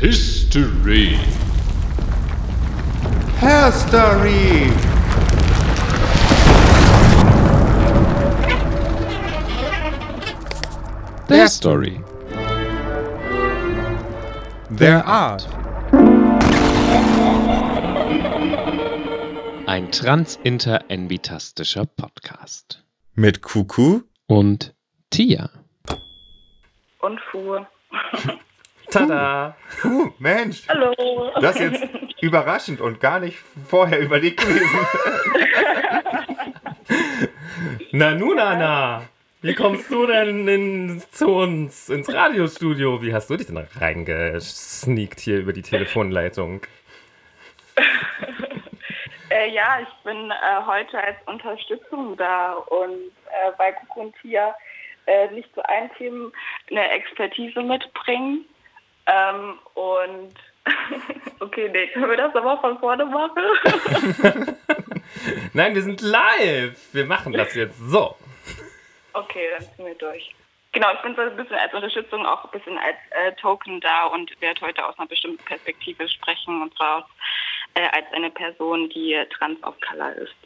History. History. Der Story. Der Art. Ein transinter-envitastischer Podcast. Mit Kuku. Und Tia. und Fu. Tada! Puh, Mensch, Hallo. das ist jetzt überraschend und gar nicht vorher überlegt gewesen. Na nun, Anna! Wie kommst du denn in, zu uns ins Radiostudio? Wie hast du dich denn reingesneakt hier über die Telefonleitung? Äh, ja, ich bin äh, heute als Unterstützung da und äh, weil Kuku und Tia äh, nicht zu allen Themen eine Expertise mitbringen. Ähm, und okay, nee, können wir das aber von vorne machen? Nein, wir sind live! Wir machen das jetzt so. okay, dann sind wir durch. Genau, ich bin so ein bisschen als Unterstützung, auch ein bisschen als äh, Token da und werde heute aus einer bestimmten Perspektive sprechen und zwar äh, als eine Person, die trans of color ist.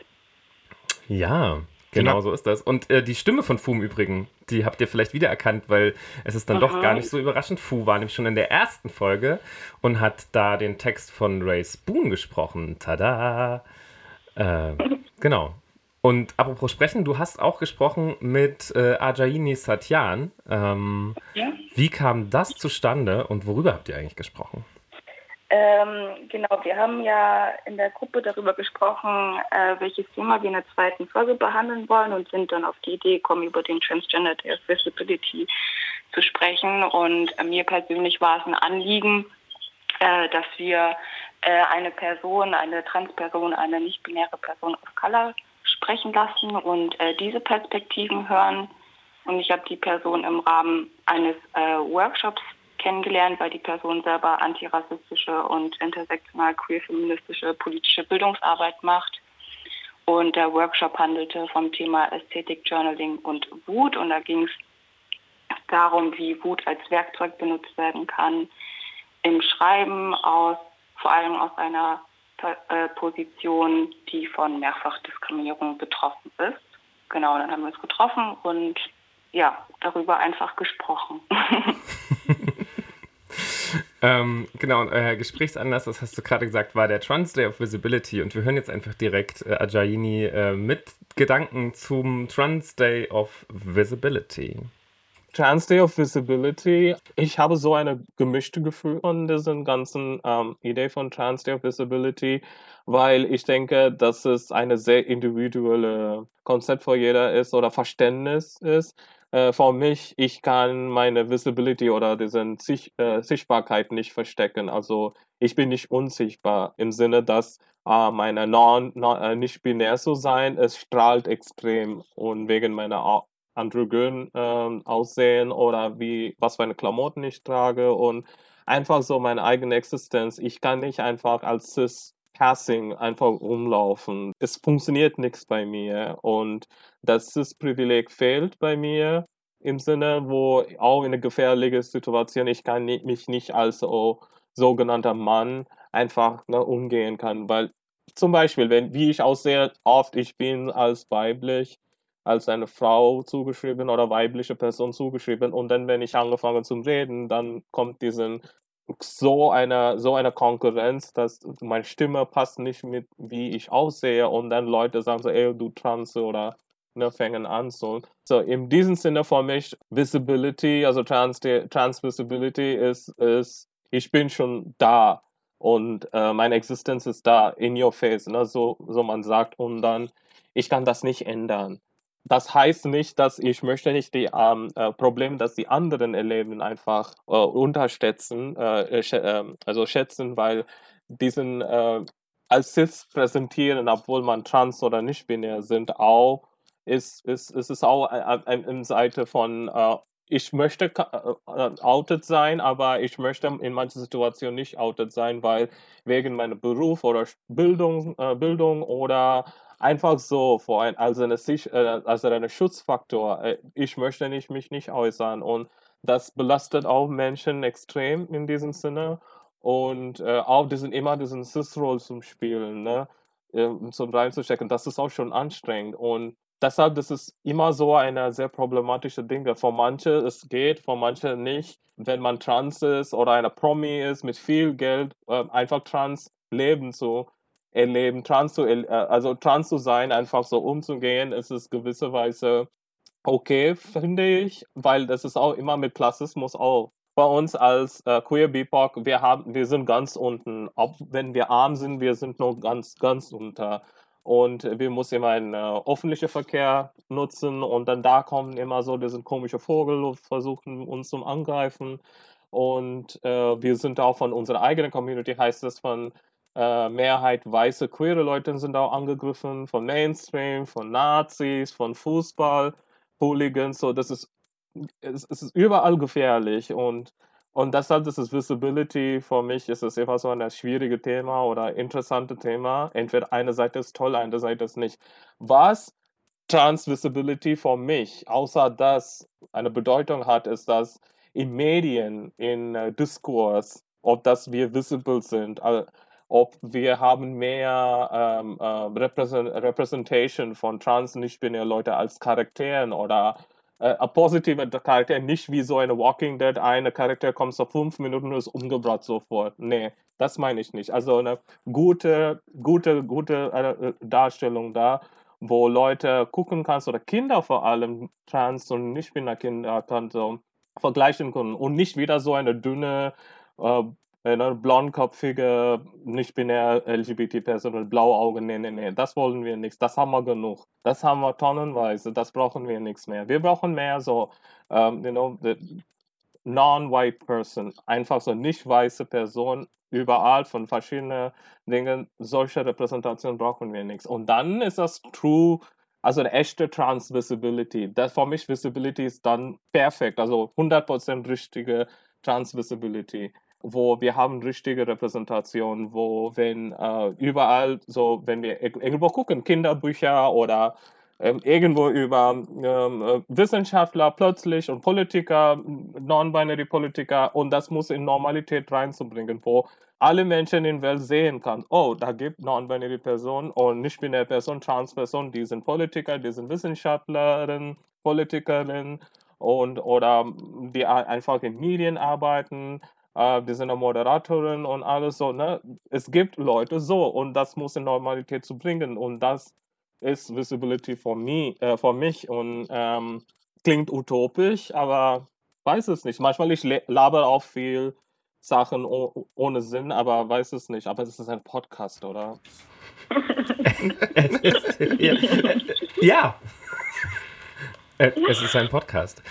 Ja, genau Genau. so ist das. Und äh, die Stimme von Fu im Übrigen, die habt ihr vielleicht wiedererkannt, weil es ist dann doch gar nicht so überraschend. Fu war nämlich schon in der ersten Folge und hat da den Text von Ray Spoon gesprochen. Tada! Äh, genau. Und apropos sprechen, du hast auch gesprochen mit äh, Ajaini Satyan. Ähm, Ja? wie kam das zustande und worüber habt ihr eigentlich gesprochen? Ähm, genau, wir haben ja in der Gruppe darüber gesprochen, äh, welches Thema wir in der zweiten Folge behandeln wollen und sind dann auf die Idee gekommen, über den Transgender Visibility zu sprechen. Und äh, mir persönlich war es ein Anliegen, äh, dass wir äh, eine Person, eine Transperson, eine nicht-binäre Person of Color sprechen lassen und äh, diese Perspektiven hören. Und ich habe die Person im Rahmen eines äh, Workshops kennengelernt, weil die Person selber antirassistische und intersektional queer-feministische politische Bildungsarbeit macht. Und der Workshop handelte vom Thema Ästhetik, Journaling und Wut. Und da ging es darum, wie Wut als Werkzeug benutzt werden kann im Schreiben aus, vor allem aus einer äh, Position, die von Mehrfachdiskriminierung betroffen ist. Genau, dann haben wir uns getroffen und ja, darüber einfach gesprochen. Ähm, genau, und euer Gesprächsanlass, das hast du gerade gesagt, war der Trans Day of Visibility. Und wir hören jetzt einfach direkt äh, Ajaini äh, mit Gedanken zum Trans Day of Visibility. Trans Day of Visibility. Ich habe so eine gemischte Gefühl von diesen ganzen ähm, Idee von Trans Day of Visibility, weil ich denke, dass es eine sehr individuelle Konzept für jeder ist oder Verständnis ist. Äh, für mich, ich kann meine Visibility oder diesen Sich äh, Sichtbarkeit nicht verstecken. Also ich bin nicht unsichtbar im Sinne, dass äh, meine non, non, äh, nicht binär zu sein, es strahlt extrem und wegen meiner androgyn ähm, aussehen oder wie was für eine Klamotten ich trage und einfach so meine eigene Existenz. Ich kann nicht einfach als cis Passing einfach rumlaufen. Es funktioniert nichts bei mir und das Privileg fehlt bei mir im Sinne, wo auch in eine gefährliche Situation ich kann mich nicht als so sogenannter Mann einfach ne, umgehen kann, weil zum Beispiel, wenn wie ich aussehe, oft ich bin als weiblich als eine Frau zugeschrieben oder weibliche Person zugeschrieben. Und dann, wenn ich angefangen zu reden, dann kommt diesen so eine so eine Konkurrenz, dass meine Stimme passt nicht mit wie ich aussehe und dann Leute sagen so, ey, du Trans oder ne, fängen an so. So in diesem Sinne für mich Visibility, also Trans Trans Visibility ist ist ich bin schon da und äh, meine Existenz ist da in your face, ne, so so man sagt und dann ich kann das nicht ändern das heißt nicht, dass ich möchte nicht die ähm, äh, Probleme, dass die anderen erleben, einfach äh, unterschätzen, äh, äh, schä ähm, also schätzen, weil diesen äh, als cis präsentieren, obwohl man trans oder nicht binär sind, auch ist, ist, ist es auch eine ein, eine Seite von äh, ich möchte outed sein, aber ich möchte in manchen Situationen nicht outed sein, weil wegen meinem Beruf oder Bildung, Bildung oder einfach so vor ein, als eine äh, als eine Schutzfaktor. Äh, Ich möchte nicht, mich nicht äußern und das belastet auch Menschen extrem in diesem Sinne. und äh, auch diesen, immer diesen Cis-Roll zum Spielen, ne? äh, zum reinzustecken, das ist auch schon anstrengend. Und deshalb, das ist immer so eine sehr problematische Dinge. Für manche es geht, für manche nicht. Wenn man trans ist oder eine Promi ist mit viel Geld, äh, einfach trans leben zu erleben, trans zu, äh, also trans zu sein, einfach so umzugehen, ist es gewisserweise okay, finde ich, weil das ist auch immer mit Klassismus auch. Bei uns als äh, Queer BIPOC, wir, haben, wir sind ganz unten. Auch wenn wir arm sind, wir sind noch ganz, ganz unter. Und wir müssen immer einen äh, öffentlichen Verkehr nutzen und dann da kommen immer so diese komische Vogel und versuchen uns zu angreifen. Und äh, wir sind auch von unserer eigenen Community, heißt es von äh, Mehrheit weiße queere Leute sind auch angegriffen, von Mainstream, von Nazis, von Fußball, Hooligans. So, das ist, es, es ist überall gefährlich und und deshalb ist es Visibility für mich ist es immer so ein schwieriges Thema oder interessantes Thema. Entweder eine Seite ist toll, eine Seite ist nicht. Was Trans Visibility für mich, außer dass eine Bedeutung hat, ist, dass in Medien, in uh, Diskurs, ob das wir visible sind, ob wir haben mehr ähm, äh, Represent Representation von trans nicht-binären Leuten als Charakteren oder äh, ein positiver Charakter, nicht wie so eine Walking Dead, eine Charakter kommt so fünf Minuten und ist umgebracht sofort. Nee, das meine ich nicht. Also eine gute, gute, gute äh, Darstellung da, wo Leute gucken kannst oder Kinder vor allem, trans und nicht binäre Kinder, kann so vergleichen können und nicht wieder so eine dünne, äh, eine blondkopfige, nicht binär LGBT-Person mit blaue Augen, nee, nee, nee, das wollen wir nicht, das haben wir genug. Das haben wir tonnenweise, das brauchen wir nichts mehr. Wir brauchen mehr so, um, you know, non-white person, einfach so nicht weiße Person, überall von verschiedenen Dingen, solche Repräsentationen brauchen wir nichts. Und dann ist das true, also eine echte Trans-Visibility. Das für mich Visibility ist dann perfekt, also 100% richtige Trans-Visibility wo wir haben richtige Repräsentation, wo wenn äh, überall so, wenn wir irgendwo gucken, Kinderbücher oder ähm, irgendwo über ähm, äh, Wissenschaftler plötzlich und Politiker, non-binary Politiker und das muss in Normalität reinzubringen, wo alle Menschen in der Welt sehen kann, oh, da gibt non-binary Personen und nicht-binäre Personen, Trans-Personen, die sind Politiker, die sind Wissenschaftlerinnen, Politikerinnen und oder die einfach in Medien arbeiten äh, die sind eine Moderatorin und alles so. Ne? Es gibt Leute so und das muss in Normalität zu bringen und das ist Visibility für, me, äh, für mich und ähm, klingt utopisch, aber weiß es nicht. Manchmal ich laber auch viel Sachen ohne Sinn, aber weiß es nicht. Aber es ist ein Podcast, oder? ja. Äh, es ist ein Podcast.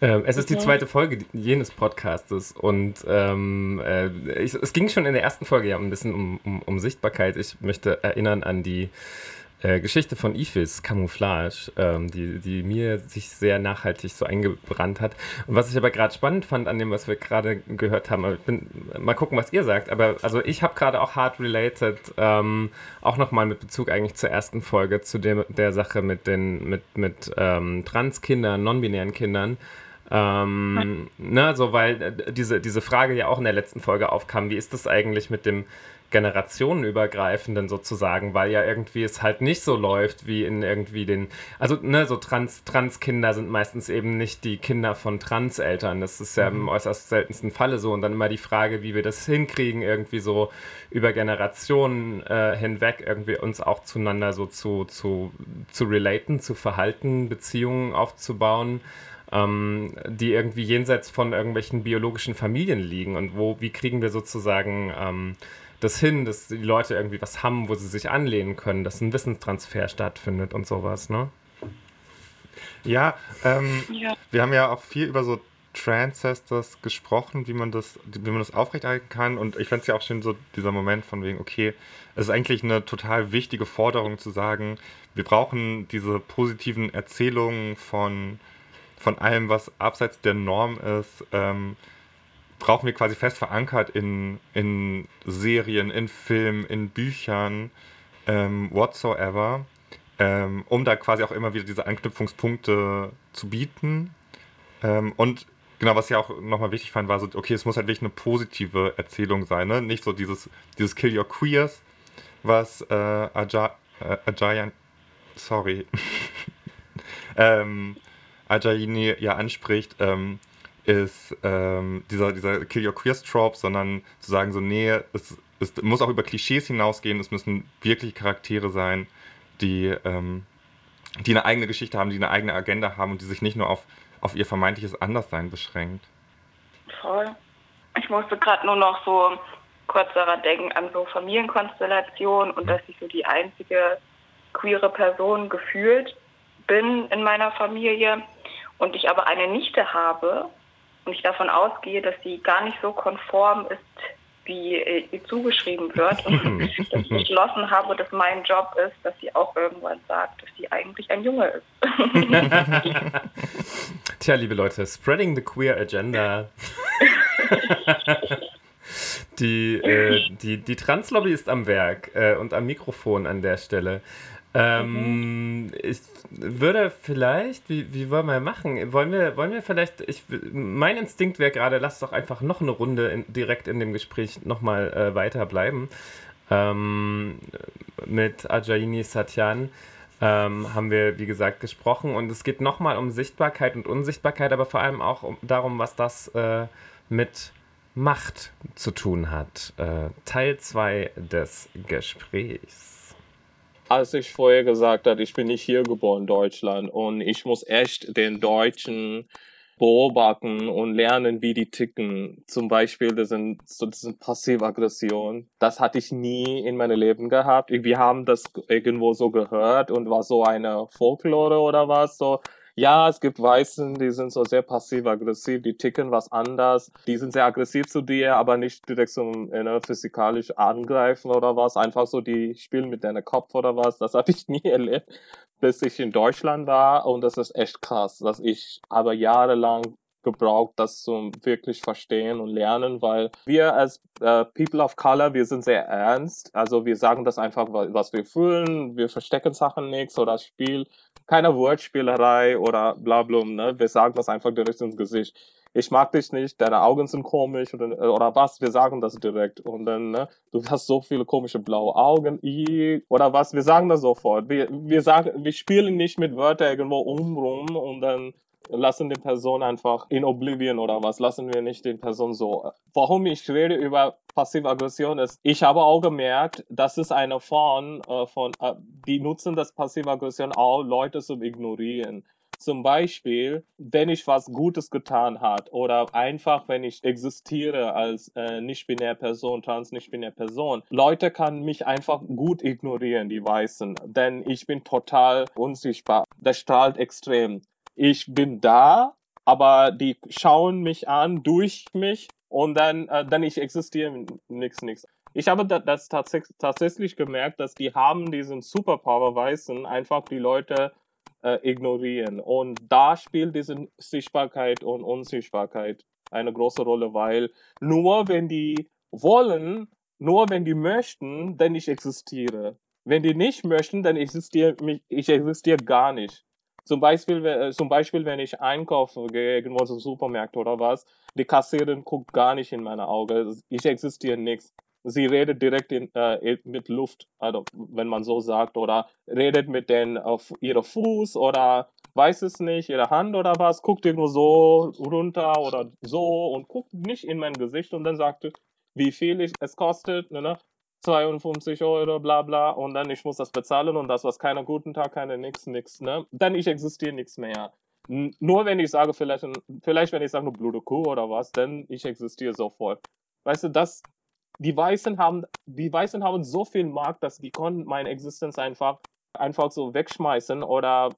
Ähm, es ist die zweite Folge jenes Podcastes und ähm, äh, ich, es ging schon in der ersten Folge ja ein bisschen um, um, um Sichtbarkeit. Ich möchte erinnern an die äh, Geschichte von Ifis Camouflage, ähm, die, die mir sich sehr nachhaltig so eingebrannt hat. Und was ich aber gerade spannend fand an dem, was wir gerade gehört haben, bin, mal gucken, was ihr sagt, aber also ich habe gerade auch hard related, ähm, auch nochmal mit Bezug eigentlich zur ersten Folge, zu dem, der Sache mit den mit, mit ähm, Transkindern, non-binären Kindern. Ähm, ne, so weil äh, diese, diese Frage ja auch in der letzten Folge aufkam, wie ist das eigentlich mit dem generationenübergreifenden sozusagen, weil ja irgendwie es halt nicht so läuft wie in irgendwie den, also ne, so Trans, Trans-Kinder sind meistens eben nicht die Kinder von Trans-Eltern. Das ist ja mhm. im äußerst seltensten Falle so. Und dann immer die Frage, wie wir das hinkriegen, irgendwie so über Generationen äh, hinweg irgendwie uns auch zueinander so zu, zu, zu relaten, zu verhalten, Beziehungen aufzubauen. Ähm, die irgendwie jenseits von irgendwelchen biologischen Familien liegen und wo, wie kriegen wir sozusagen ähm, das hin, dass die Leute irgendwie was haben, wo sie sich anlehnen können, dass ein Wissenstransfer stattfindet und sowas, ne? Ja, ähm, ja. wir haben ja auch viel über so Transcestors gesprochen, wie man das, wie man das aufrechterhalten kann. Und ich fände es ja auch schön, so dieser Moment von wegen, okay, es ist eigentlich eine total wichtige Forderung zu sagen, wir brauchen diese positiven Erzählungen von, von allem, was abseits der Norm ist. Ähm, brauchen wir quasi fest verankert in, in Serien, in Filmen, in Büchern, ähm, whatsoever, ähm, um da quasi auch immer wieder diese Anknüpfungspunkte zu bieten. Ähm, und Genau, was ich auch nochmal wichtig fand, war so, okay, es muss halt wirklich eine positive Erzählung sein, ne? Nicht so dieses, dieses Kill Your Queers, was äh, Ajay, äh, Ajayan, sorry, ähm, Ajayini ja anspricht, ähm, ist ähm, dieser, dieser Kill Your Queers Trope, sondern zu sagen so, nee, es, es muss auch über Klischees hinausgehen, es müssen wirklich Charaktere sein, die, ähm, die eine eigene Geschichte haben, die eine eigene Agenda haben und die sich nicht nur auf, auf ihr vermeintliches Anderssein beschränkt. Voll. Ich musste gerade nur noch so kurz daran denken, an so Familienkonstellationen und dass ich so die einzige queere Person gefühlt bin in meiner Familie und ich aber eine Nichte habe und ich davon ausgehe, dass sie gar nicht so konform ist, wie ihr zugeschrieben wird und dass ich beschlossen habe, dass mein Job ist, dass sie auch irgendwann sagt, dass sie eigentlich ein Junge ist. Tja, liebe Leute, spreading the queer agenda. die, äh, die, die Translobby ist am Werk äh, und am Mikrofon an der Stelle. Ähm, mhm. Ich würde vielleicht, wie, wie wollen wir machen? Wollen wir, wollen wir vielleicht, ich, mein Instinkt wäre gerade, lass doch einfach noch eine Runde in, direkt in dem Gespräch nochmal äh, weiterbleiben. Ähm, mit Ajaini Satyan ähm, haben wir, wie gesagt, gesprochen und es geht nochmal um Sichtbarkeit und Unsichtbarkeit, aber vor allem auch um, darum, was das äh, mit Macht zu tun hat. Äh, Teil 2 des Gesprächs als ich vorher gesagt habe, ich bin nicht hier geboren Deutschland und ich muss echt den Deutschen beobachten und lernen, wie die ticken. Zum Beispiel, das sind, so, das sind Passivaggression. Das hatte ich nie in meinem Leben gehabt. Wir haben das irgendwo so gehört und war so eine Folklore oder was, so ja, es gibt Weißen, die sind so sehr passiv-aggressiv, die ticken was anders. Die sind sehr aggressiv zu dir, aber nicht direkt zum you physikalisch angreifen oder was. Einfach so, die spielen mit deinem Kopf oder was. Das habe ich nie erlebt, bis ich in Deutschland war. Und das ist echt krass, dass ich aber jahrelang gebraucht, das zu wirklich verstehen und lernen, weil wir als äh, People of Color, wir sind sehr ernst. Also wir sagen das einfach, was wir fühlen. Wir verstecken Sachen nichts oder Spiel. Keine Wortspielerei oder bla bla. Ne? Wir sagen das einfach direkt ins Gesicht. Ich mag dich nicht, deine Augen sind komisch oder, oder was, wir sagen das direkt. Und dann, ne, du hast so viele komische blaue Augen, oder was, wir sagen das sofort. Wir, wir sagen, wir spielen nicht mit Wörtern irgendwo umrum und dann lassen die Person einfach in Oblivion oder was, lassen wir nicht den Person so. Warum ich rede über Passivaggression ist, ich habe auch gemerkt, das ist eine Form äh, von, äh, die nutzen das Passivaggression auch, Leute zu ignorieren. Zum Beispiel, wenn ich was Gutes getan habe oder einfach, wenn ich existiere als äh, nicht-binär Person, trans-nicht-binär Person. Leute kann mich einfach gut ignorieren, die Weißen, denn ich bin total unsichtbar. Das strahlt extrem ich bin da, aber die schauen mich an durch mich und dann, äh, dann ich existiere nichts, nichts. Ich habe das tats tatsächlich gemerkt, dass die haben diesen Superpower Weißen einfach die Leute äh, ignorieren. Und da spielt diese Sichtbarkeit und Unsichtbarkeit eine große Rolle, weil nur wenn die wollen, nur wenn die möchten, dann ich existiere. Wenn die nicht möchten, dann existiere ich existiere gar nicht. Zum Beispiel, äh, zum Beispiel, wenn ich einkaufe, gehe irgendwo zum Supermarkt oder was, die Kassiererin guckt gar nicht in meine Augen. Ich existiere nichts. Sie redet direkt in, äh, mit Luft, also wenn man so sagt, oder redet mit den auf ihrer Fuß oder weiß es nicht, ihre Hand oder was, guckt irgendwo so runter oder so und guckt nicht in mein Gesicht und dann sagt, wie viel ich, es kostet, ne, ne? 52 Euro, bla bla, und dann ich muss das bezahlen und das, was keiner guten Tag, keine nix, nix, ne? Dann ich existiere nichts mehr. Nur wenn ich sage, vielleicht, vielleicht wenn ich sage, nur blöde Kuh oder was, dann ich existiere sofort. Weißt du, das, die Weißen haben, die Weißen haben so viel Markt, dass die konnten meine Existenz einfach, einfach so wegschmeißen oder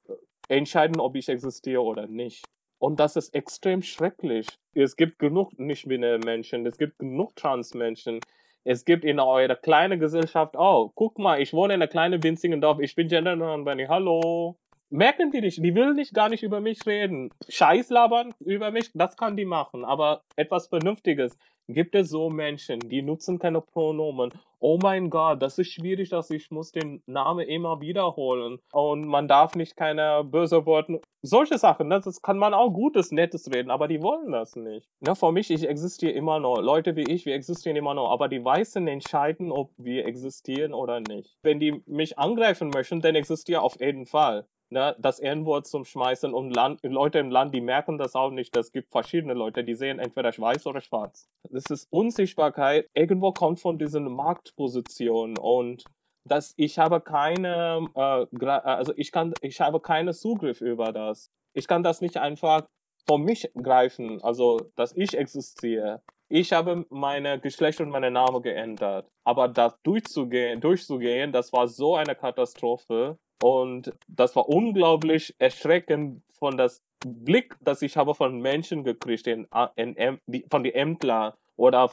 entscheiden, ob ich existiere oder nicht. Und das ist extrem schrecklich. Es gibt genug nicht-binäre Menschen, es gibt genug Trans-Menschen, es gibt in eurer kleinen Gesellschaft auch. Guck mal, ich wohne in einer kleinen winzigen Dorf. Ich bin genderneutral. Hallo. Merken die nicht, die will nicht gar nicht über mich reden. Scheiß labern über mich, das kann die machen, aber etwas Vernünftiges. Gibt es so Menschen, die nutzen keine Pronomen? Oh mein Gott, das ist schwierig, dass ich muss den Namen immer wiederholen und man darf nicht keine böse Worte. Solche Sachen, ne? das kann man auch Gutes, Nettes reden, aber die wollen das nicht. Ne, für mich, ich existiere immer noch. Leute wie ich, wir existieren immer noch, aber die Weißen entscheiden, ob wir existieren oder nicht. Wenn die mich angreifen möchten, dann existiere auf jeden Fall ne, das N-Wort zum Schmeißen und Land, Leute im Land, die merken das auch nicht. Es gibt verschiedene Leute, die sehen entweder weiß oder schwarz. Das ist Unsichtbarkeit. Irgendwo kommt von diesen Marktpositionen und dass ich habe keine, äh, also ich kann, ich habe keinen Zugriff über das. Ich kann das nicht einfach von mich greifen, also dass ich existiere. Ich habe meine Geschlecht und meine Name geändert. Aber das durchzugehen, durchzugehen, das war so eine Katastrophe. Und das war unglaublich erschreckend von das Blick, das ich habe von Menschen gekriegt, in, in, von den Ämtler oder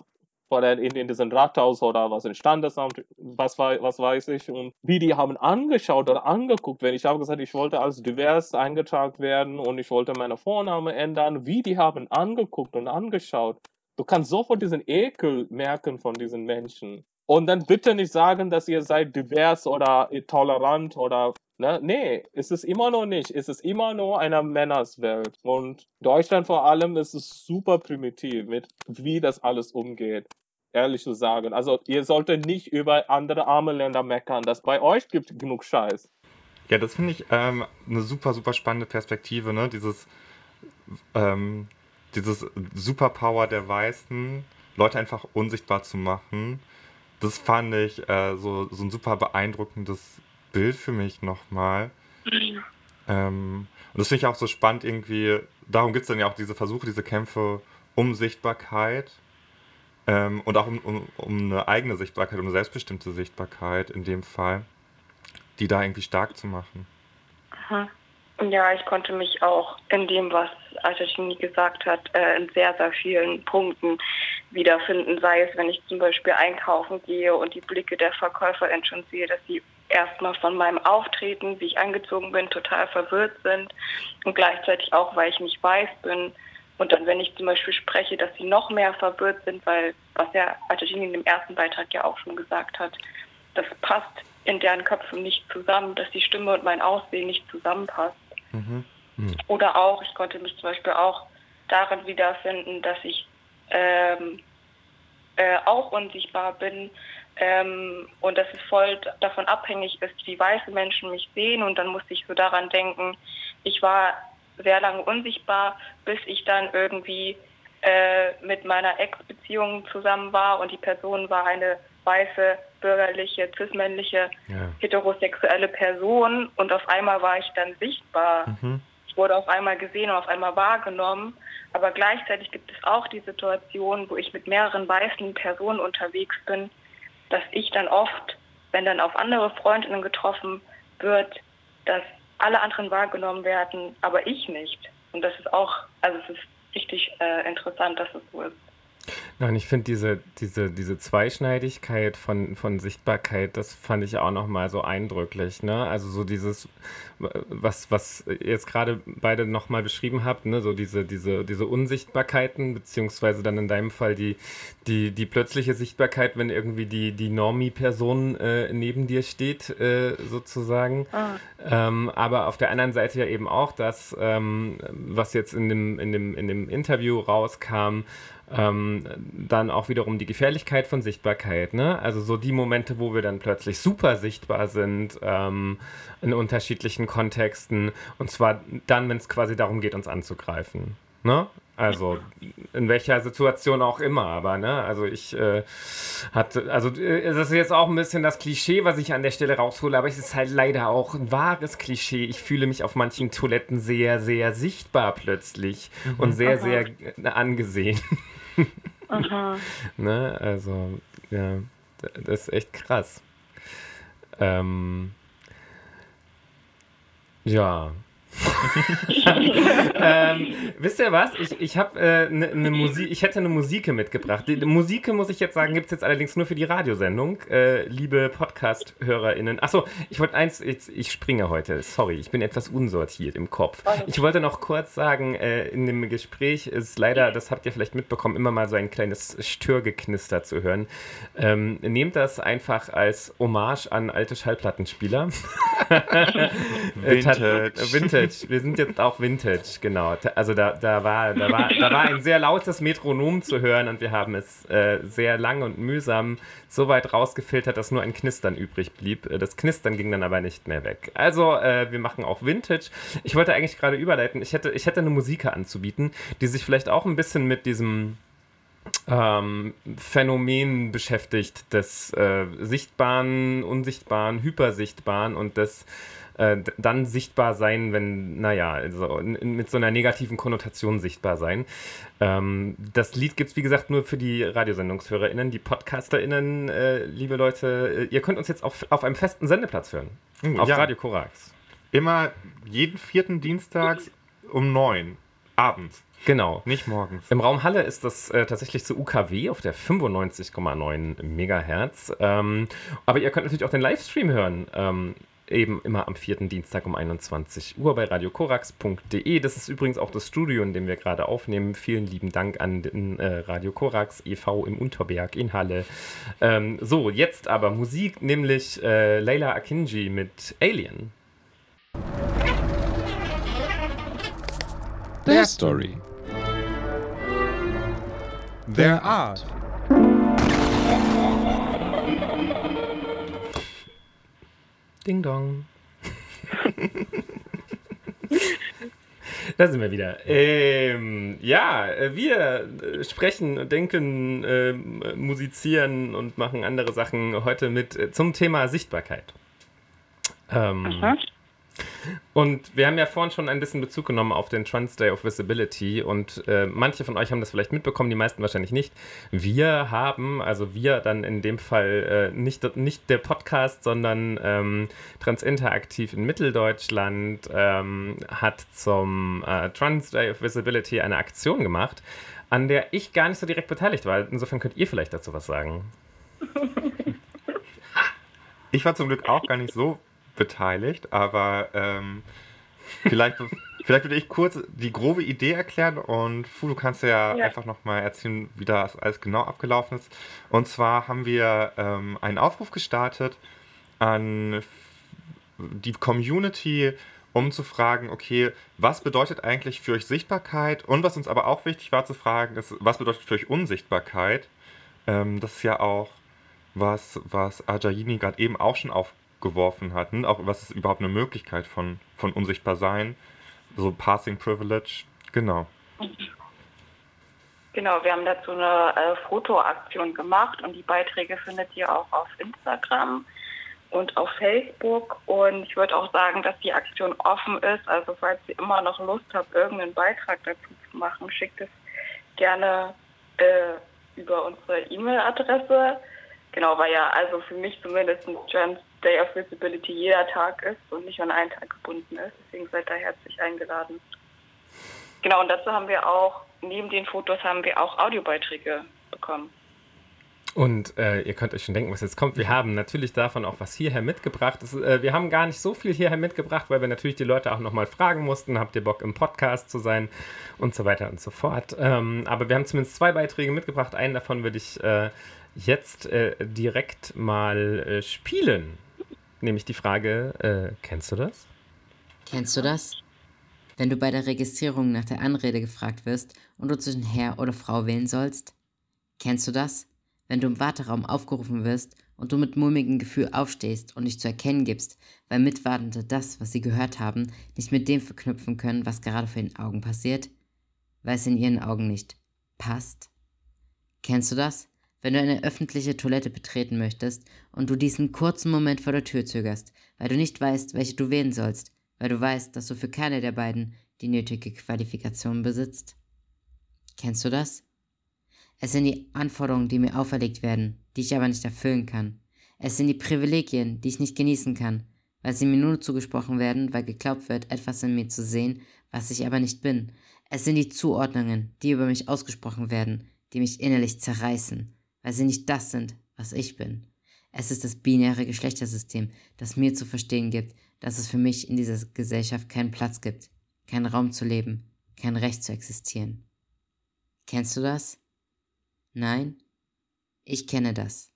oder in, in diesem Rathaus oder was in Standesamt, was, was weiß ich, und wie die haben angeschaut oder angeguckt, wenn ich habe gesagt, ich wollte als divers eingetragen werden und ich wollte meine Vorname ändern, wie die haben angeguckt und angeschaut. Du kannst sofort diesen Ekel merken von diesen Menschen. Und dann bitte nicht sagen, dass ihr seid divers oder tolerant oder. Ne? Nee, ist es immer noch nicht. Es ist immer nur eine Männerswelt. Und Deutschland vor allem ist es super primitiv, mit wie das alles umgeht. Ehrlich zu sagen. Also, ihr solltet nicht über andere arme Länder meckern. Das bei euch gibt genug Scheiß. Ja, das finde ich ähm, eine super, super spannende Perspektive, ne? Dieses, ähm, dieses Superpower der Weißen, Leute einfach unsichtbar zu machen das fand ich äh, so, so ein super beeindruckendes Bild für mich nochmal. Ähm, und das finde ich auch so spannend irgendwie. Darum gibt es dann ja auch diese Versuche, diese Kämpfe um Sichtbarkeit ähm, und auch um, um, um eine eigene Sichtbarkeit, um eine selbstbestimmte Sichtbarkeit in dem Fall, die da irgendwie stark zu machen. Ja, ich konnte mich auch in dem, was Altachini gesagt hat, äh, in sehr, sehr vielen Punkten wiederfinden. Sei es, wenn ich zum Beispiel einkaufen gehe und die Blicke der Verkäuferin schon sehe, dass sie erstmal von meinem Auftreten, wie ich angezogen bin, total verwirrt sind und gleichzeitig auch, weil ich nicht weiß bin. Und dann, wenn ich zum Beispiel spreche, dass sie noch mehr verwirrt sind, weil, was ja Altachini in dem ersten Beitrag ja auch schon gesagt hat, das passt in deren Köpfen nicht zusammen, dass die Stimme und mein Aussehen nicht zusammenpasst. Mhm. Mhm. Oder auch, ich konnte mich zum Beispiel auch darin wiederfinden, dass ich ähm, äh, auch unsichtbar bin ähm, und dass es voll davon abhängig ist, wie weiße Menschen mich sehen. Und dann musste ich so daran denken, ich war sehr lange unsichtbar, bis ich dann irgendwie äh, mit meiner Ex-Beziehung zusammen war und die Person war eine weiße, bürgerliche, cis-männliche, ja. heterosexuelle Person und auf einmal war ich dann sichtbar. Mhm. Wurde auf einmal gesehen und auf einmal wahrgenommen, aber gleichzeitig gibt es auch die Situation, wo ich mit mehreren weißen Personen unterwegs bin, dass ich dann oft, wenn dann auf andere Freundinnen getroffen wird, dass alle anderen wahrgenommen werden, aber ich nicht. Und das ist auch, also es ist richtig äh, interessant, dass es so ist. Nein, ich finde diese, diese, diese Zweischneidigkeit von, von Sichtbarkeit, das fand ich auch nochmal so eindrücklich. Ne? Also so dieses, was, was ihr jetzt gerade beide nochmal beschrieben habt, ne? so diese, diese, diese Unsichtbarkeiten, beziehungsweise dann in deinem Fall die, die, die plötzliche Sichtbarkeit, wenn irgendwie die, die Normie-Person äh, neben dir steht, äh, sozusagen. Ah. Ähm, aber auf der anderen Seite ja eben auch das, ähm, was jetzt in dem, in, dem, in dem Interview rauskam, ähm, dann auch wiederum die Gefährlichkeit von Sichtbarkeit. Ne? Also so die Momente, wo wir dann plötzlich super sichtbar sind ähm, in unterschiedlichen Kontexten. Und zwar dann, wenn es quasi darum geht, uns anzugreifen. Ne? Also in welcher Situation auch immer, aber ne, also ich äh, hatte, also äh, es ist jetzt auch ein bisschen das Klischee, was ich an der Stelle raushole, aber es ist halt leider auch ein wahres Klischee. Ich fühle mich auf manchen Toiletten sehr, sehr sichtbar plötzlich mhm. und sehr, sehr äh, angesehen. Aha. ne, also ja, das ist echt krass. Ähm, ja. ähm, wisst ihr was? Ich, ich habe äh, ne, ne Musik, ich hätte eine Musik mitgebracht. Die, die Musik, muss ich jetzt sagen, gibt es jetzt allerdings nur für die Radiosendung, äh, liebe Podcast-HörerInnen. Achso, ich wollte eins, ich, ich, springe heute, sorry, ich bin etwas unsortiert im Kopf. Ich wollte noch kurz sagen, äh, in dem Gespräch ist leider, das habt ihr vielleicht mitbekommen, immer mal so ein kleines Störgeknister zu hören. Ähm, nehmt das einfach als Hommage an alte Schallplattenspieler. Vintage. Vintage. Wir sind jetzt auch Vintage, genau. Also da, da, war, da, war, da war ein sehr lautes Metronom zu hören und wir haben es äh, sehr lang und mühsam so weit rausgefiltert, dass nur ein Knistern übrig blieb. Das Knistern ging dann aber nicht mehr weg. Also äh, wir machen auch Vintage. Ich wollte eigentlich gerade überleiten, ich hätte, ich hätte eine Musiker anzubieten, die sich vielleicht auch ein bisschen mit diesem ähm, Phänomen beschäftigt, des äh, Sichtbaren, Unsichtbaren, Hypersichtbaren und des äh, dann sichtbar sein, wenn, naja, also mit so einer negativen Konnotation sichtbar sein. Ähm, das Lied gibt es, wie gesagt, nur für die Radiosendungshörerinnen, die PodcasterInnen, äh, liebe Leute. Äh, ihr könnt uns jetzt auf, auf einem festen Sendeplatz hören. Uh, auf ja. Radio Korax. Immer jeden vierten Dienstags um neun abends. Genau. Nicht morgens. Im Raum Halle ist das äh, tatsächlich zu UKW auf der 95,9 Megahertz. Ähm, aber ihr könnt natürlich auch den Livestream hören. Ähm, eben immer am vierten Dienstag um 21 Uhr bei radiokorax.de. Das ist übrigens auch das Studio, in dem wir gerade aufnehmen. Vielen lieben Dank an den äh, Radio Korax e.V. im Unterberg in Halle. Ähm, so, jetzt aber Musik, nämlich äh, Leila Akinji mit Alien. Their story. Their art. Ding dong. da sind wir wieder. Ähm, ja, wir sprechen, denken, äh, musizieren und machen andere Sachen heute mit äh, zum Thema Sichtbarkeit. Ähm, und wir haben ja vorhin schon ein bisschen Bezug genommen auf den Trans Day of Visibility und äh, manche von euch haben das vielleicht mitbekommen, die meisten wahrscheinlich nicht. Wir haben, also wir dann in dem Fall äh, nicht, nicht der Podcast, sondern ähm, Transinteraktiv in Mitteldeutschland ähm, hat zum äh, Trans Day of Visibility eine Aktion gemacht, an der ich gar nicht so direkt beteiligt war. Insofern könnt ihr vielleicht dazu was sagen. Ich war zum Glück auch gar nicht so beteiligt, aber ähm, vielleicht, vielleicht würde ich kurz die grobe Idee erklären und Fu, du kannst ja, ja. einfach nochmal erzählen, wie das alles genau abgelaufen ist. Und zwar haben wir ähm, einen Aufruf gestartet an die Community, um zu fragen, okay, was bedeutet eigentlich für euch Sichtbarkeit? Und was uns aber auch wichtig war zu fragen, ist, was bedeutet für euch Unsichtbarkeit? Ähm, das ist ja auch was, was Ajaini gerade eben auch schon auf, geworfen hatten, auch was ist überhaupt eine Möglichkeit von, von unsichtbar sein, so Passing Privilege, genau. Genau, wir haben dazu eine äh, Fotoaktion gemacht und die Beiträge findet ihr auch auf Instagram und auf Facebook. Und ich würde auch sagen, dass die Aktion offen ist. Also falls ihr immer noch Lust habt, irgendeinen Beitrag dazu zu machen, schickt es gerne äh, über unsere E-Mail-Adresse. Genau, weil ja also für mich zumindest Trans Day of Visibility jeder Tag ist und nicht an einen Tag gebunden ist. Deswegen seid ihr herzlich eingeladen. Genau, und dazu haben wir auch, neben den Fotos haben wir auch Audiobeiträge bekommen. Und äh, ihr könnt euch schon denken, was jetzt kommt. Wir haben natürlich davon auch was hierher mitgebracht. Das, äh, wir haben gar nicht so viel hierher mitgebracht, weil wir natürlich die Leute auch nochmal fragen mussten, habt ihr Bock im Podcast zu sein und so weiter und so fort. Ähm, aber wir haben zumindest zwei Beiträge mitgebracht. Einen davon würde ich äh, jetzt äh, direkt mal äh, spielen. Nämlich die Frage, äh, kennst du das? Kennst du das? Wenn du bei der Registrierung nach der Anrede gefragt wirst und du zwischen Herr oder Frau wählen sollst? Kennst du das? Wenn du im Warteraum aufgerufen wirst und du mit mulmigem Gefühl aufstehst und dich zu erkennen gibst, weil Mitwartende das, was sie gehört haben, nicht mit dem verknüpfen können, was gerade vor ihren Augen passiert? Weil es in ihren Augen nicht passt? Kennst du das? Wenn du eine öffentliche Toilette betreten möchtest und du diesen kurzen Moment vor der Tür zögerst, weil du nicht weißt, welche du wählen sollst, weil du weißt, dass du für keine der beiden die nötige Qualifikation besitzt? Kennst du das? Es sind die Anforderungen, die mir auferlegt werden, die ich aber nicht erfüllen kann. Es sind die Privilegien, die ich nicht genießen kann, weil sie mir nur zugesprochen werden, weil geglaubt wird, etwas in mir zu sehen, was ich aber nicht bin. Es sind die Zuordnungen, die über mich ausgesprochen werden, die mich innerlich zerreißen, weil sie nicht das sind, was ich bin. Es ist das binäre Geschlechtersystem, das mir zu verstehen gibt, dass es für mich in dieser Gesellschaft keinen Platz gibt, keinen Raum zu leben, kein Recht zu existieren. Kennst du das? Nein? Ich kenne das,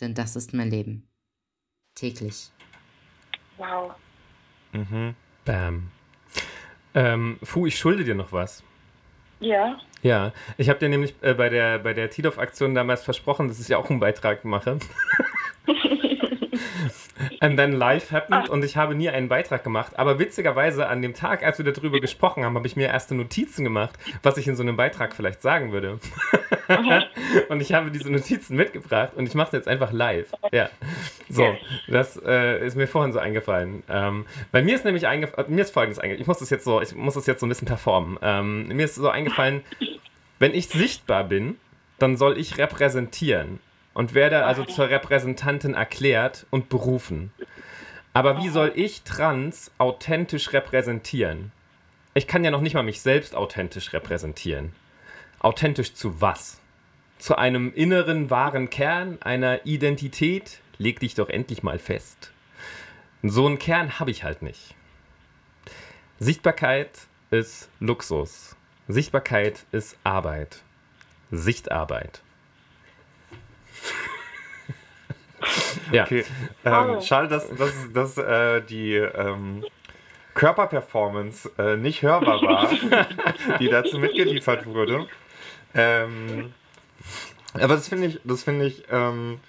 denn das ist mein Leben. Täglich. Wow. Mhm. Bam. Ähm, Fu, ich schulde dir noch was. Ja. Ja, ich habe dir nämlich äh, bei der, bei der TIDOF-Aktion damals versprochen, dass ich ja auch einen Beitrag mache. And then life happened und ich habe nie einen Beitrag gemacht. Aber witzigerweise an dem Tag, als wir darüber gesprochen haben, habe ich mir erste Notizen gemacht, was ich in so einem Beitrag vielleicht sagen würde. und ich habe diese Notizen mitgebracht und ich mache es jetzt einfach live. Ja. So, das äh, ist mir vorhin so eingefallen. Ähm, bei mir ist nämlich eingefallen, mir ist folgendes eingefallen. Ich muss das jetzt so, ich muss das jetzt so ein bisschen performen. Ähm, mir ist so eingefallen, wenn ich sichtbar bin, dann soll ich repräsentieren und werde also zur Repräsentantin erklärt und berufen. Aber wie soll ich trans authentisch repräsentieren? Ich kann ja noch nicht mal mich selbst authentisch repräsentieren. Authentisch zu was? Zu einem inneren wahren Kern, einer Identität? Leg dich doch endlich mal fest. So einen Kern habe ich halt nicht. Sichtbarkeit ist Luxus. Sichtbarkeit ist Arbeit. Sichtarbeit. ja. Okay. Ähm, schade, dass, dass, dass äh, die ähm, Körperperformance äh, nicht hörbar war, die dazu mitgeliefert wurde. Ähm, aber das finde ich, das finde ich ähm,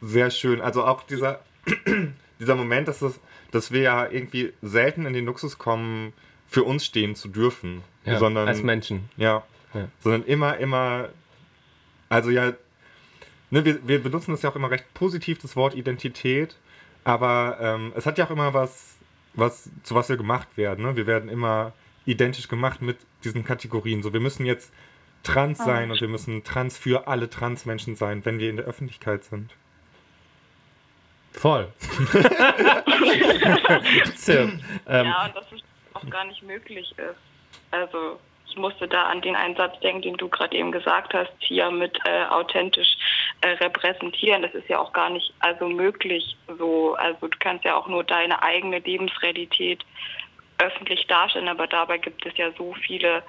sehr schön. Also auch dieser, dieser Moment, dass, das, dass wir ja irgendwie selten in den Luxus kommen, für uns stehen zu dürfen. Ja, sondern, als Menschen. Ja, ja. Sondern immer, immer, also ja, ne, wir, wir benutzen das ja auch immer recht positiv, das Wort Identität, aber ähm, es hat ja auch immer was, was, zu was wir gemacht werden. Ne? Wir werden immer identisch gemacht mit diesen Kategorien. So, wir müssen jetzt trans sein und wir müssen trans für alle Transmenschen sein, wenn wir in der Öffentlichkeit sind. Voll. ähm, ja, und dass es auch gar nicht möglich ist. Also ich musste da an den Einsatz denken, den du gerade eben gesagt hast, hier mit äh, authentisch äh, repräsentieren. Das ist ja auch gar nicht also möglich so. Also du kannst ja auch nur deine eigene Lebensrealität öffentlich darstellen, aber dabei gibt es ja so viele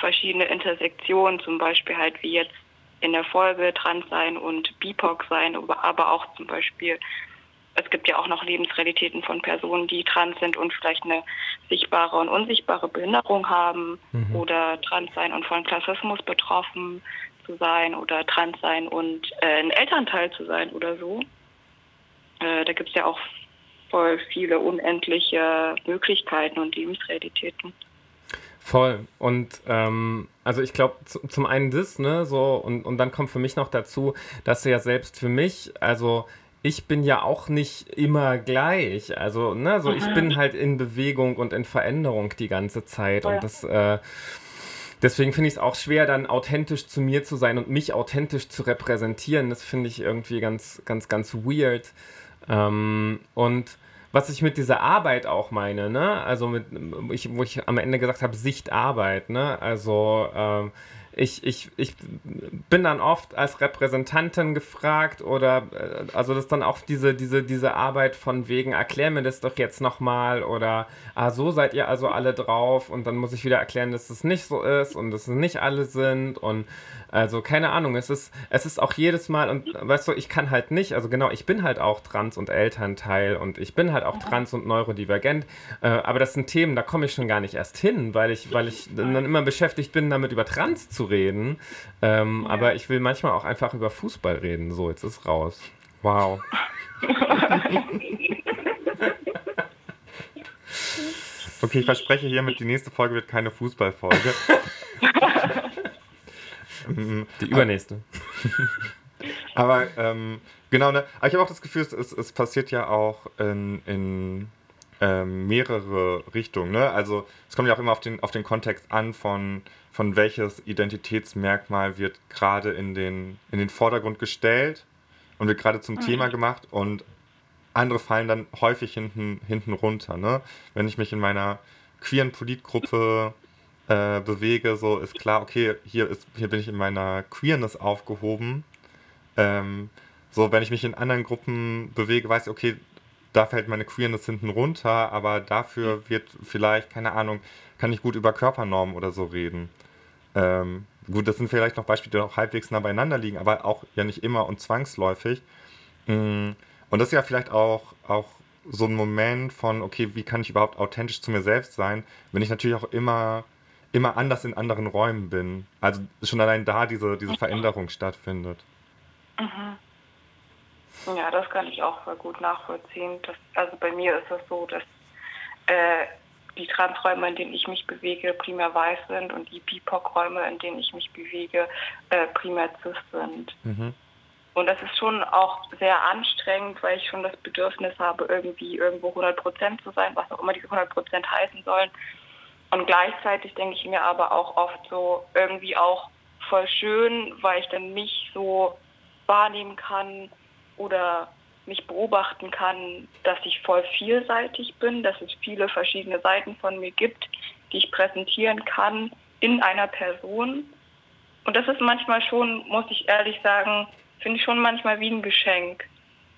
verschiedene Intersektionen, zum Beispiel halt wie jetzt in der Folge trans sein und BIPOC sein, aber auch zum Beispiel es gibt ja auch noch Lebensrealitäten von Personen, die trans sind und vielleicht eine sichtbare und unsichtbare Behinderung haben mhm. oder trans sein und von Klassismus betroffen zu sein oder trans sein und äh, ein Elternteil zu sein oder so. Äh, da gibt es ja auch voll viele unendliche Möglichkeiten und Lebensrealitäten. Voll. Und ähm, also ich glaube, zum einen das, ne, so, und, und dann kommt für mich noch dazu, dass ja selbst für mich, also ich bin ja auch nicht immer gleich. Also, ne, so ich bin halt in Bewegung und in Veränderung die ganze Zeit. Und das, äh, deswegen finde ich es auch schwer, dann authentisch zu mir zu sein und mich authentisch zu repräsentieren. Das finde ich irgendwie ganz, ganz, ganz weird. Ähm, und was ich mit dieser Arbeit auch meine, ne? Also mit, ich, wo ich am Ende gesagt habe, Sichtarbeit, ne? Also ähm, ich, ich, ich bin dann oft als Repräsentantin gefragt oder äh, also das dann auch diese, diese, diese Arbeit von wegen, erklär mir das doch jetzt nochmal oder ah, so seid ihr also alle drauf und dann muss ich wieder erklären, dass das nicht so ist und dass es nicht alle sind und also keine Ahnung, es ist, es ist auch jedes Mal und weißt du, ich kann halt nicht, also genau, ich bin halt auch trans und Elternteil und ich bin halt auch trans und neurodivergent, äh, aber das sind Themen, da komme ich schon gar nicht erst hin, weil ich, weil ich dann immer beschäftigt bin, damit über trans zu reden. Ähm, ja. Aber ich will manchmal auch einfach über Fußball reden. So, jetzt ist raus. Wow. okay, ich verspreche hiermit, die nächste Folge wird keine Fußballfolge. die übernächste. Aber ähm, genau, ne? Aber ich habe auch das Gefühl, es, es passiert ja auch in, in ähm, mehrere Richtungen. Ne? Also es kommt ja auch immer auf den, auf den Kontext an von von welches Identitätsmerkmal wird gerade in den, in den Vordergrund gestellt und wird gerade zum mhm. Thema gemacht. Und andere fallen dann häufig hinten, hinten runter. Ne? Wenn ich mich in meiner queeren Politgruppe äh, bewege, so ist klar, okay, hier, ist, hier bin ich in meiner Queerness aufgehoben. Ähm, so, wenn ich mich in anderen Gruppen bewege, weiß ich, okay, da fällt meine Queerness hinten runter, aber dafür wird vielleicht, keine Ahnung, kann ich gut über Körpernormen oder so reden. Ähm, gut, das sind vielleicht noch Beispiele, die auch halbwegs nah beieinander liegen, aber auch ja nicht immer und zwangsläufig. Mm, und das ist ja vielleicht auch, auch so ein Moment von, okay, wie kann ich überhaupt authentisch zu mir selbst sein, wenn ich natürlich auch immer, immer anders in anderen Räumen bin. Also schon allein da diese, diese Veränderung stattfindet. Mhm. Ja, das kann ich auch voll gut nachvollziehen. Das, also bei mir ist es so, dass äh, die Transräume, in denen ich mich bewege, primär weiß sind und die BIPOC-Räume, in denen ich mich bewege, äh, primär cis sind. Mhm. Und das ist schon auch sehr anstrengend, weil ich schon das Bedürfnis habe, irgendwie irgendwo 100 Prozent zu sein, was auch immer diese 100 Prozent heißen sollen. Und gleichzeitig denke ich mir aber auch oft so irgendwie auch voll schön, weil ich dann mich so wahrnehmen kann oder mich beobachten kann, dass ich voll vielseitig bin, dass es viele verschiedene Seiten von mir gibt, die ich präsentieren kann in einer Person. Und das ist manchmal schon, muss ich ehrlich sagen, finde ich schon manchmal wie ein Geschenk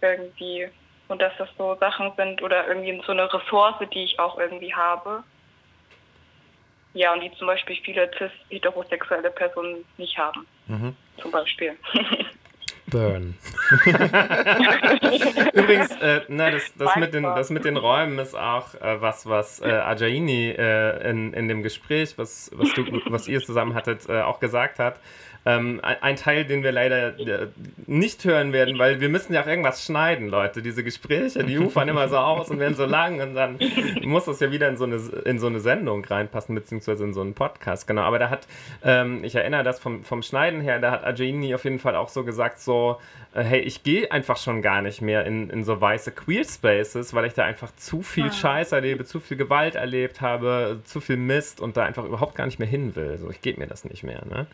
irgendwie. Und dass das so Sachen sind oder irgendwie so eine Ressource, die ich auch irgendwie habe. Ja, und die zum Beispiel viele cis-heterosexuelle Personen nicht haben. Mhm. Zum Beispiel. Burn. Übrigens, äh, na, das, das, mit den, das mit den Räumen ist auch äh, was, was äh, Ajaini äh, in, in dem Gespräch, was, was, du, was ihr zusammen hattet, äh, auch gesagt hat. Ähm, ein Teil, den wir leider äh, nicht hören werden, weil wir müssen ja auch irgendwas schneiden, Leute. Diese Gespräche, die ufern immer so aus und werden so lang und dann muss das ja wieder in so eine, in so eine Sendung reinpassen, beziehungsweise in so einen Podcast. Genau, aber da hat, ähm, ich erinnere das vom, vom Schneiden her, da hat Ajini auf jeden Fall auch so gesagt, so, äh, hey, ich gehe einfach schon gar nicht mehr in, in so weiße Queer Spaces, weil ich da einfach zu viel ah. Scheiß erlebe, zu viel Gewalt erlebt habe, zu viel Mist und da einfach überhaupt gar nicht mehr hin will. So, ich gebe mir das nicht mehr, ne?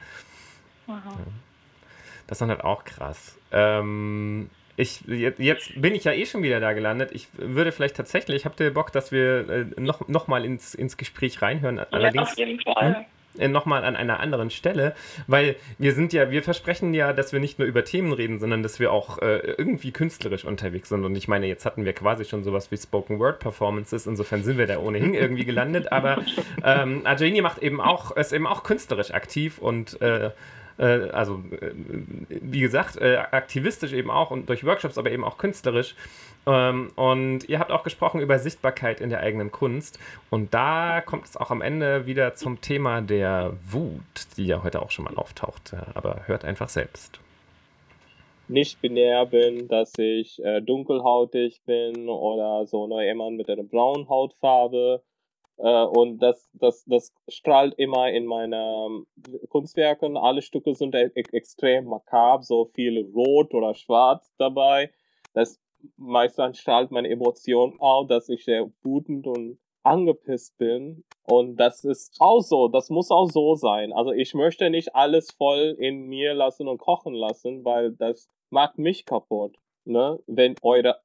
Das ist dann halt auch krass. Ähm, ich, jetzt bin ich ja eh schon wieder da gelandet. Ich würde vielleicht tatsächlich, habt ihr Bock, dass wir äh, noch, noch mal ins, ins Gespräch reinhören? Allerdings, ja, auf jeden Fall. Hm? Äh, nochmal an einer anderen Stelle, weil wir sind ja, wir versprechen ja, dass wir nicht nur über Themen reden, sondern dass wir auch äh, irgendwie künstlerisch unterwegs sind. Und ich meine, jetzt hatten wir quasi schon sowas wie Spoken Word Performances, insofern sind wir da ohnehin irgendwie gelandet, aber ähm, Ajani macht eben auch, ist eben auch künstlerisch aktiv und äh, also äh, wie gesagt, äh, aktivistisch eben auch und durch Workshops, aber eben auch künstlerisch. Ähm, und ihr habt auch gesprochen über Sichtbarkeit in der eigenen Kunst. Und da kommt es auch am Ende wieder zum Thema der Wut, die ja heute auch schon mal auftaucht. Aber hört einfach selbst nicht binär bin, dass ich äh, dunkelhautig bin oder so nur jemand mit einer braunen Hautfarbe äh, und das, das, das strahlt immer in meinen Kunstwerken. Alle Stücke sind e extrem makab, so viel rot oder schwarz dabei. Das meistens strahlt meine Emotion aus, dass ich sehr wütend und angepisst bin. Und das ist auch so, das muss auch so sein. Also ich möchte nicht alles voll in mir lassen und kochen lassen, weil das macht mich kaputt. Ne? Wenn eure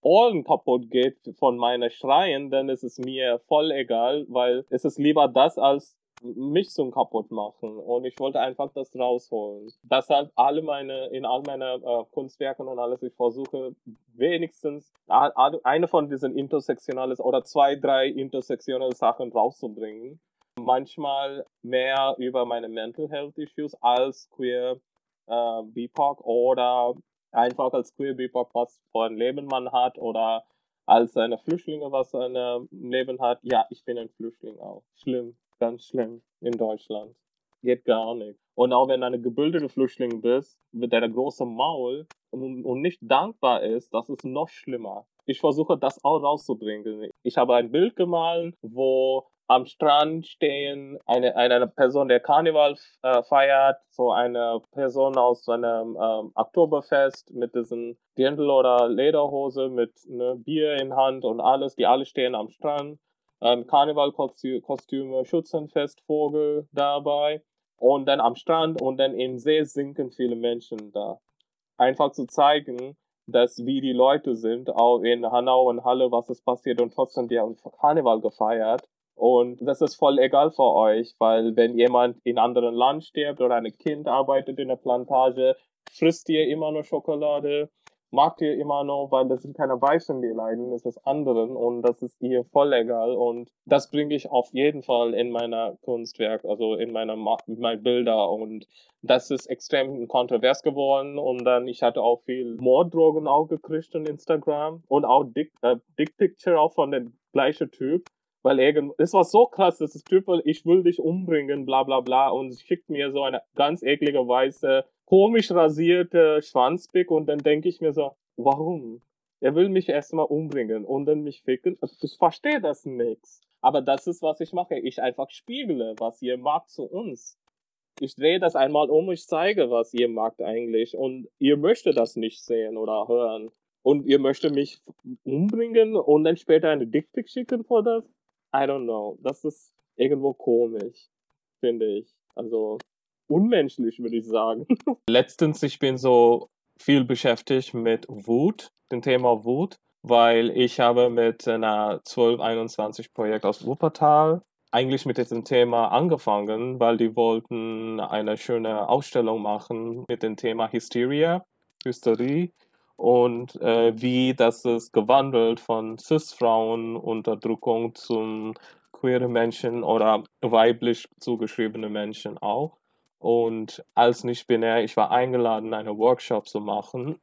Ohren kaputt geht von meiner Schreien, dann ist es mir voll egal, weil es ist lieber das als mich zum kaputt machen und ich wollte einfach das rausholen. Deshalb alle meine, in all meinen äh, Kunstwerken und alles, ich versuche wenigstens eine von diesen intersektionalen oder zwei, drei intersektionale Sachen rauszubringen. Manchmal mehr über meine Mental Health Issues als queer äh, BIPOC oder einfach als Queer BIPOC, was für ein Leben man hat oder als eine Flüchtlinge, was ein Leben hat. Ja, ich bin ein Flüchtling auch. Schlimm, ganz schlimm in Deutschland. Geht gar nicht. Und auch wenn du eine gebildete Flüchtling bist, mit deiner großen Maul und nicht dankbar ist, das ist noch schlimmer. Ich versuche das auch rauszubringen. Ich habe ein Bild gemalt, wo am Strand stehen, eine, eine Person, der Karneval äh, feiert, so eine Person aus einem ähm, Oktoberfest mit diesen Dirndl oder Lederhose mit ne, Bier in Hand und alles, die alle stehen am Strand. Ähm, Karnevalkostüme, Schützenfestvogel dabei und dann am Strand und dann im See sinken viele Menschen da. Einfach zu zeigen, dass wie die Leute sind, auch in Hanau und Halle, was ist passiert und trotzdem die haben Karneval gefeiert. Und das ist voll egal für euch, weil wenn jemand in einem anderen Land stirbt oder ein Kind arbeitet in der Plantage, frisst ihr immer nur Schokolade mag ihr immer noch, weil das sind keine Weißen, die leiden, das ist anderen und das ist ihr voll egal. Und das bringe ich auf jeden Fall in meiner Kunstwerk, also in meiner meine Bilder. Und das ist extrem kontrovers geworden. Und dann ich hatte auch viel Morddrogen auch gekriegt in Instagram und auch Dick, äh, Dick Picture auch von dem gleichen Typ weil irgend, es war so krass, dass das Typ, ich will dich umbringen, bla bla bla, und schickt mir so eine ganz eklige weiße komisch rasierte Schwanzpick und dann denke ich mir so, warum? Er will mich erstmal umbringen und dann mich ficken. Also ich verstehe das nix. Aber das ist, was ich mache. Ich einfach spiegle, was ihr mag zu uns. Ich drehe das einmal um, ich zeige, was ihr mag eigentlich. Und ihr möchtet das nicht sehen oder hören. Und ihr möchtet mich umbringen und dann später eine Dickpick schicken vor das? I don't know. Das ist irgendwo komisch, finde ich. Also, unmenschlich, würde ich sagen. Letztens, ich bin so viel beschäftigt mit Wut, dem Thema Wut, weil ich habe mit einer 1221 Projekt aus Wuppertal eigentlich mit diesem Thema angefangen, weil die wollten eine schöne Ausstellung machen mit dem Thema Hysteria, Hysterie und äh, wie das ist gewandelt von Cis-Frauen Unterdrückung zum queere Menschen oder weiblich zugeschriebene Menschen auch. Und als nicht-binär, ich war eingeladen, einen Workshop zu machen.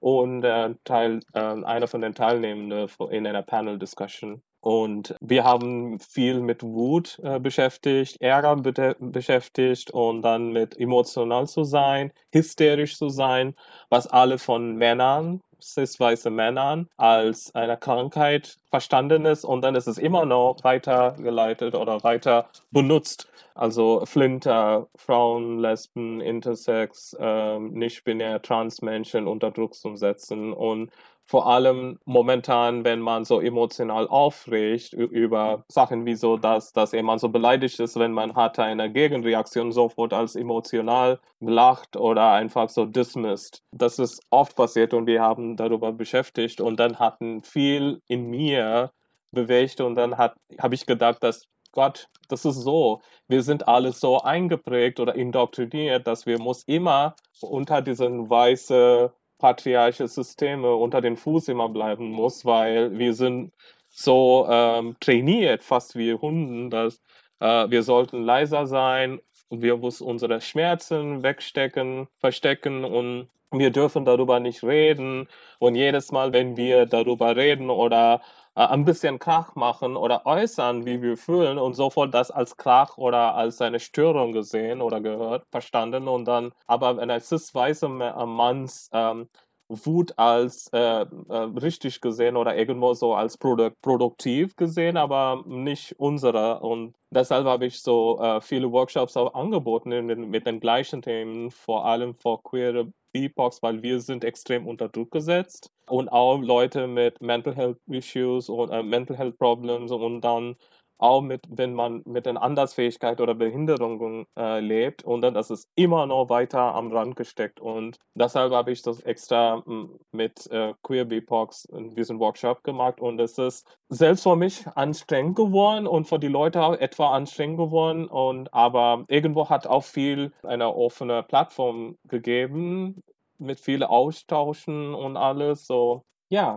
Und äh, Teil, äh, einer von den Teilnehmenden in einer Panel-Discussion. Und wir haben viel mit Wut äh, beschäftigt, Ärger be beschäftigt und dann mit emotional zu sein, hysterisch zu sein, was alle von Männern cis-weiße Männern als eine Krankheit verstanden ist und dann ist es immer noch weitergeleitet oder weiter benutzt. Also Flinter, Frauen, Lesben, Intersex, ähm, nicht-binär, Trans-Menschen unter Druck zu setzen und vor allem momentan, wenn man so emotional aufregt über Sachen wie so, dass, dass jemand so beleidigt ist, wenn man hat eine Gegenreaktion sofort als emotional lacht oder einfach so dismissed. Das ist oft passiert und wir haben darüber beschäftigt und dann hatten viel in mir bewegt und dann habe ich gedacht, dass Gott, das ist so. Wir sind alle so eingeprägt oder indoktriniert, dass wir muss immer unter diesen weißen patriarchische Systeme unter den Fuß immer bleiben muss, weil wir sind so ähm, trainiert, fast wie Hunden, dass äh, wir sollten leiser sein, wir müssen unsere Schmerzen wegstecken, verstecken und wir dürfen darüber nicht reden. Und jedes Mal, wenn wir darüber reden oder äh, ein bisschen Krach machen oder äußern, wie wir fühlen und sofort das als Krach oder als eine Störung gesehen oder gehört, verstanden und dann aber wenn ein cis-weißer äh, Manns ähm, Wut als äh, äh, richtig gesehen oder irgendwo so als produ produktiv gesehen, aber nicht unsere. Und deshalb habe ich so äh, viele Workshops auch angeboten den, mit den gleichen Themen, vor allem für queere BIPOX, weil wir sind extrem unter Druck gesetzt und auch Leute mit Mental Health Issues und äh, Mental Health Problems und dann auch mit, wenn man mit einer Andersfähigkeit oder Behinderung äh, lebt und dann das ist immer noch weiter am Rand gesteckt und deshalb habe ich das extra hm, mit äh, Queer BIPOX in diesem Workshop gemacht und es ist selbst für mich anstrengend geworden und für die Leute auch etwa anstrengend geworden und aber irgendwo hat auch viel eine offene Plattform gegeben mit viel Austauschen und alles so ja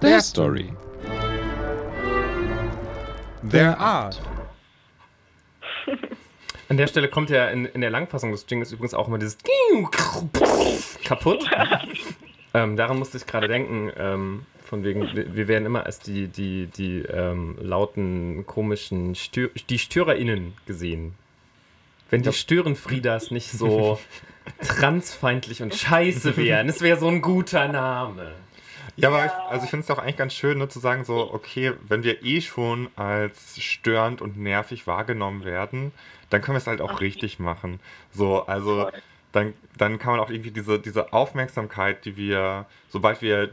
Their story. Their art. An der Stelle kommt ja in, in der Langfassung des Jingles übrigens auch immer dieses kaputt. ähm, daran musste ich gerade denken, ähm, von wegen, wir, werden immer als die, die, die ähm, lauten, komischen, Stör die StörerInnen gesehen. Wenn die Störenfriedas nicht so transfeindlich und scheiße wären, das wäre so ein guter Name. Ja, aber ich, also ich finde es auch eigentlich ganz schön, nur zu sagen, so, okay, wenn wir eh schon als störend und nervig wahrgenommen werden, dann können wir es halt auch okay. richtig machen. So, also dann, dann kann man auch irgendwie diese, diese Aufmerksamkeit, die wir, sobald wir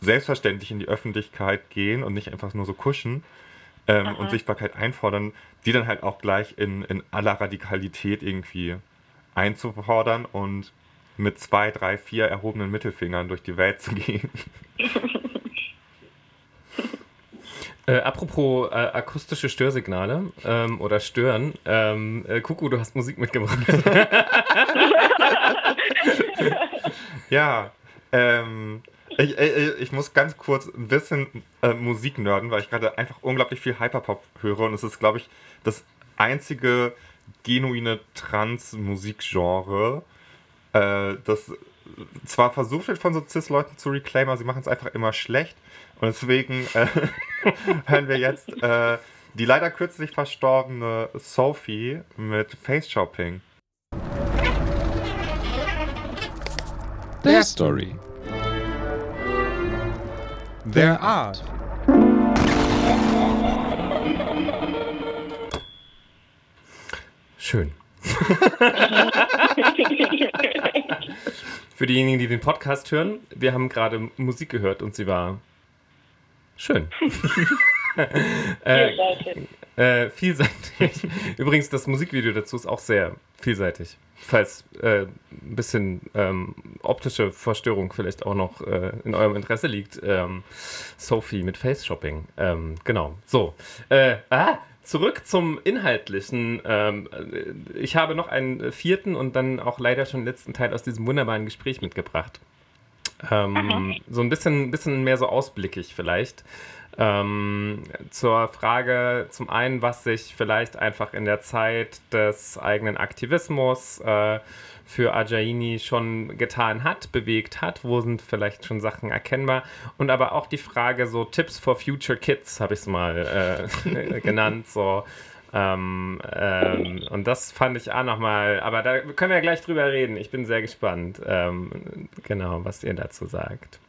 selbstverständlich in die Öffentlichkeit gehen und nicht einfach nur so kuschen ähm, und Sichtbarkeit einfordern, die dann halt auch gleich in, in aller Radikalität irgendwie einzufordern und mit zwei, drei, vier erhobenen Mittelfingern durch die Welt zu gehen. Äh, apropos äh, akustische Störsignale ähm, oder Stören. Ähm, äh, Kuku, du hast Musik mitgebracht. ja, ähm, ich, ich, ich, muss ganz kurz ein bisschen äh, Musik nörden, weil ich gerade einfach unglaublich viel Hyperpop höre und es ist, glaube ich, das einzige genuine Trans-Musikgenre, äh, das zwar versucht wird von so Cis-Leuten zu reclaimen, aber sie machen es einfach immer schlecht. Und deswegen äh, hören wir jetzt äh, die leider kürzlich verstorbene Sophie mit Face Shopping. Their story. Their art. Schön. Für diejenigen, die den Podcast hören, wir haben gerade Musik gehört und sie war schön. äh, äh, vielseitig. Übrigens, das Musikvideo dazu ist auch sehr vielseitig. Falls äh, ein bisschen ähm, optische Verstörung vielleicht auch noch äh, in eurem Interesse liegt. Ähm, Sophie mit Face Shopping. Ähm, genau. So. Äh, ah, zurück zum Inhaltlichen. Ähm, ich habe noch einen vierten und dann auch leider schon letzten Teil aus diesem wunderbaren Gespräch mitgebracht. Ähm, so ein bisschen, bisschen mehr so ausblickig vielleicht. Ähm, zur Frage zum einen, was sich vielleicht einfach in der Zeit des eigenen Aktivismus äh, für Ajaini schon getan hat, bewegt hat, wo sind vielleicht schon Sachen erkennbar. Und aber auch die Frage so Tipps for Future Kids habe ich es mal äh, genannt, so. Ähm, ähm, und das fand ich auch nochmal, aber da können wir ja gleich drüber reden. Ich bin sehr gespannt, ähm, genau, was ihr dazu sagt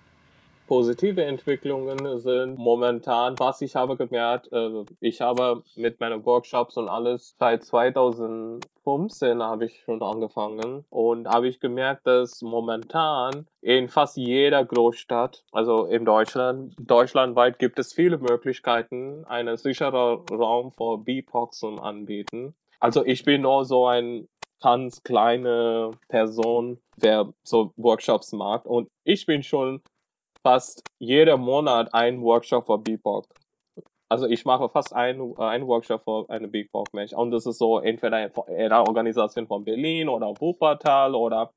positive Entwicklungen sind. Momentan, was ich habe gemerkt, äh, ich habe mit meinen Workshops und alles seit 2015 habe ich schon angefangen. Und habe ich gemerkt, dass momentan in fast jeder Großstadt, also in Deutschland, deutschlandweit gibt es viele Möglichkeiten, einen sicheren Raum für BIPOC zu anbieten. Also ich bin nur so ein ganz kleine Person, wer so Workshops mag und ich bin schon fast jeden Monat einen Workshop für BIPOC. Also ich mache fast einen, äh, einen Workshop für eine BIPOC Mensch. Und das ist so entweder in einer Organisation von Berlin oder Wuppertal oder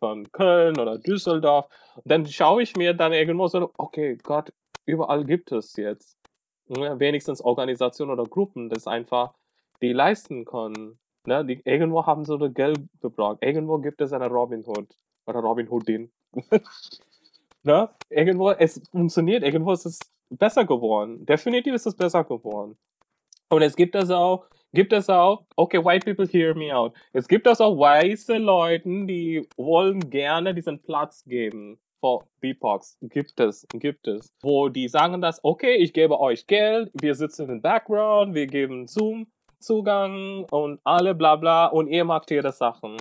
von Köln oder Düsseldorf. Dann schaue ich mir dann irgendwo so, okay, Gott, überall gibt es jetzt ja, wenigstens Organisationen oder Gruppen, das einfach die leisten können. Ne? Die, irgendwo haben sie das Geld gebraucht. Irgendwo gibt es eine Robin Hood oder Robin Hoodin. ne? Irgendwo, es funktioniert, irgendwo ist es besser geworden. Definitiv ist es besser geworden. Und es gibt das auch, gibt es auch, okay, white people hear me out. Es gibt das auch weiße Leute, die wollen gerne diesen Platz geben für BIPOX. Gibt es, gibt es. Wo die sagen das, okay, ich gebe euch Geld, wir sitzen im Background, wir geben Zoom Zugang und alle bla bla und ihr macht ihre Sachen.